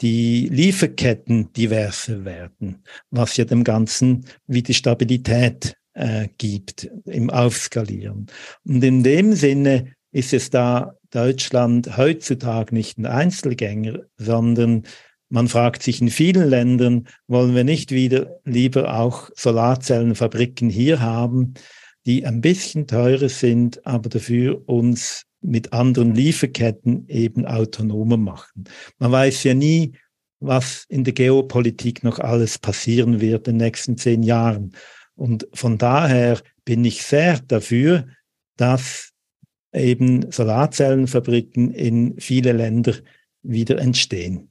die Lieferketten diverser werden, was ja dem Ganzen wieder Stabilität äh, gibt im Aufskalieren. Und in dem Sinne ist es da Deutschland heutzutage nicht ein Einzelgänger, sondern man fragt sich in vielen Ländern, wollen wir nicht wieder lieber auch Solarzellenfabriken hier haben, die ein bisschen teurer sind, aber dafür uns mit anderen Lieferketten eben autonomer machen. Man weiß ja nie, was in der Geopolitik noch alles passieren wird in den nächsten zehn Jahren. Und von daher bin ich sehr dafür, dass eben Solarzellenfabriken in viele Länder wieder entstehen.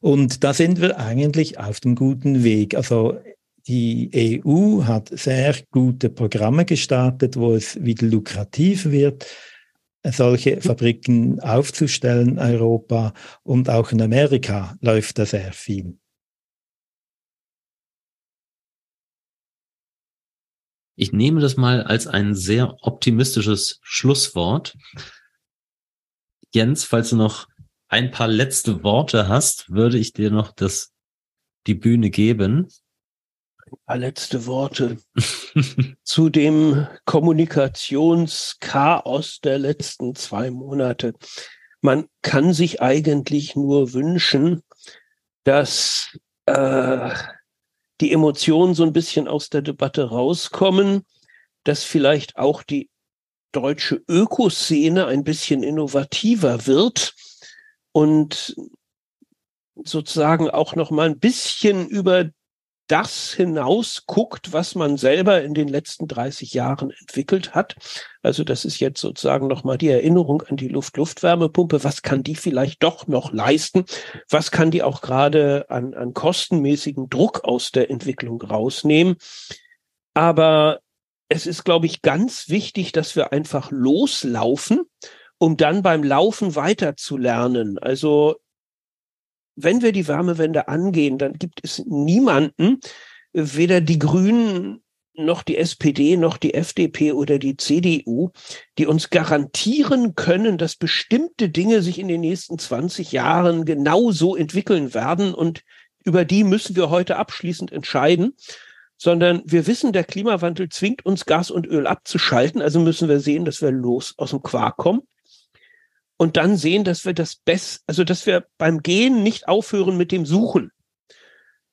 Und da sind wir eigentlich auf dem guten Weg. Also die EU hat sehr gute Programme gestartet, wo es wieder lukrativ wird, solche Fabriken aufzustellen Europa und auch in Amerika läuft da sehr viel. Ich nehme das mal als ein sehr optimistisches Schlusswort. Jens, falls du noch ein paar letzte Worte hast, würde ich dir noch das, die Bühne geben. Ein paar letzte Worte zu dem Kommunikationschaos der letzten zwei Monate. Man kann sich eigentlich nur wünschen, dass äh, die Emotionen so ein bisschen aus der Debatte rauskommen, dass vielleicht auch die deutsche Ökoszene ein bisschen innovativer wird und sozusagen auch noch mal ein bisschen über das hinaus guckt, was man selber in den letzten 30 Jahren entwickelt hat. Also das ist jetzt sozusagen nochmal die Erinnerung an die Luft-Luftwärmepumpe. Was kann die vielleicht doch noch leisten? Was kann die auch gerade an, an kostenmäßigen Druck aus der Entwicklung rausnehmen? Aber es ist, glaube ich, ganz wichtig, dass wir einfach loslaufen, um dann beim Laufen weiter zu lernen. Also wenn wir die Wärmewende angehen, dann gibt es niemanden, weder die Grünen noch die SPD noch die FDP oder die CDU, die uns garantieren können, dass bestimmte Dinge sich in den nächsten 20 Jahren genauso entwickeln werden und über die müssen wir heute abschließend entscheiden, sondern wir wissen, der Klimawandel zwingt uns Gas und Öl abzuschalten, also müssen wir sehen, dass wir los aus dem Quark kommen und dann sehen, dass wir das best, also dass wir beim Gehen nicht aufhören mit dem Suchen.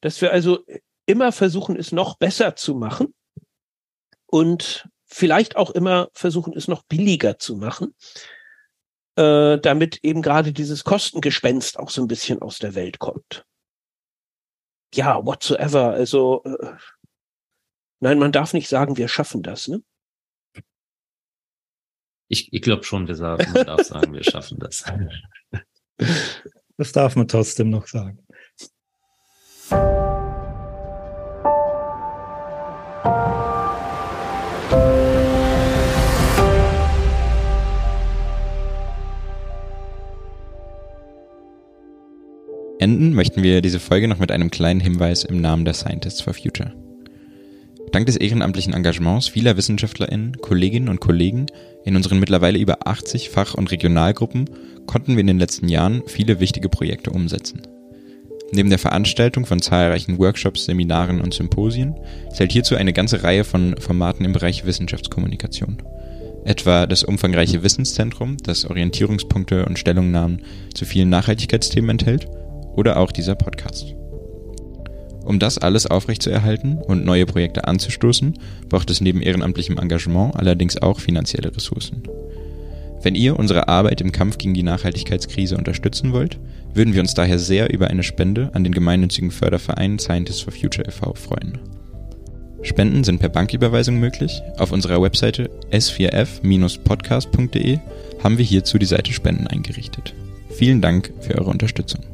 Dass wir also immer versuchen, es noch besser zu machen und vielleicht auch immer versuchen, es noch billiger zu machen, äh, damit eben gerade dieses Kostengespenst auch so ein bisschen aus der Welt kommt. Ja, whatsoever. Also äh, nein, man darf nicht sagen, wir schaffen das. Ne? Ich, ich glaube schon, wir sagen, man darf sagen, wir schaffen das. Das darf man trotzdem noch sagen. Enden möchten wir diese Folge noch mit einem kleinen Hinweis im Namen der Scientists for Future. Dank des ehrenamtlichen Engagements vieler WissenschaftlerInnen, Kolleginnen und Kollegen in unseren mittlerweile über 80 Fach- und Regionalgruppen konnten wir in den letzten Jahren viele wichtige Projekte umsetzen. Neben der Veranstaltung von zahlreichen Workshops, Seminaren und Symposien zählt hierzu eine ganze Reihe von Formaten im Bereich Wissenschaftskommunikation. Etwa das umfangreiche Wissenszentrum, das Orientierungspunkte und Stellungnahmen zu vielen Nachhaltigkeitsthemen enthält, oder auch dieser Podcast. Um das alles aufrechtzuerhalten und neue Projekte anzustoßen, braucht es neben ehrenamtlichem Engagement allerdings auch finanzielle Ressourcen. Wenn ihr unsere Arbeit im Kampf gegen die Nachhaltigkeitskrise unterstützen wollt, würden wir uns daher sehr über eine Spende an den gemeinnützigen Förderverein Scientists for Future e.V. freuen. Spenden sind per Banküberweisung möglich. Auf unserer Webseite s4f-podcast.de haben wir hierzu die Seite Spenden eingerichtet. Vielen Dank für eure Unterstützung.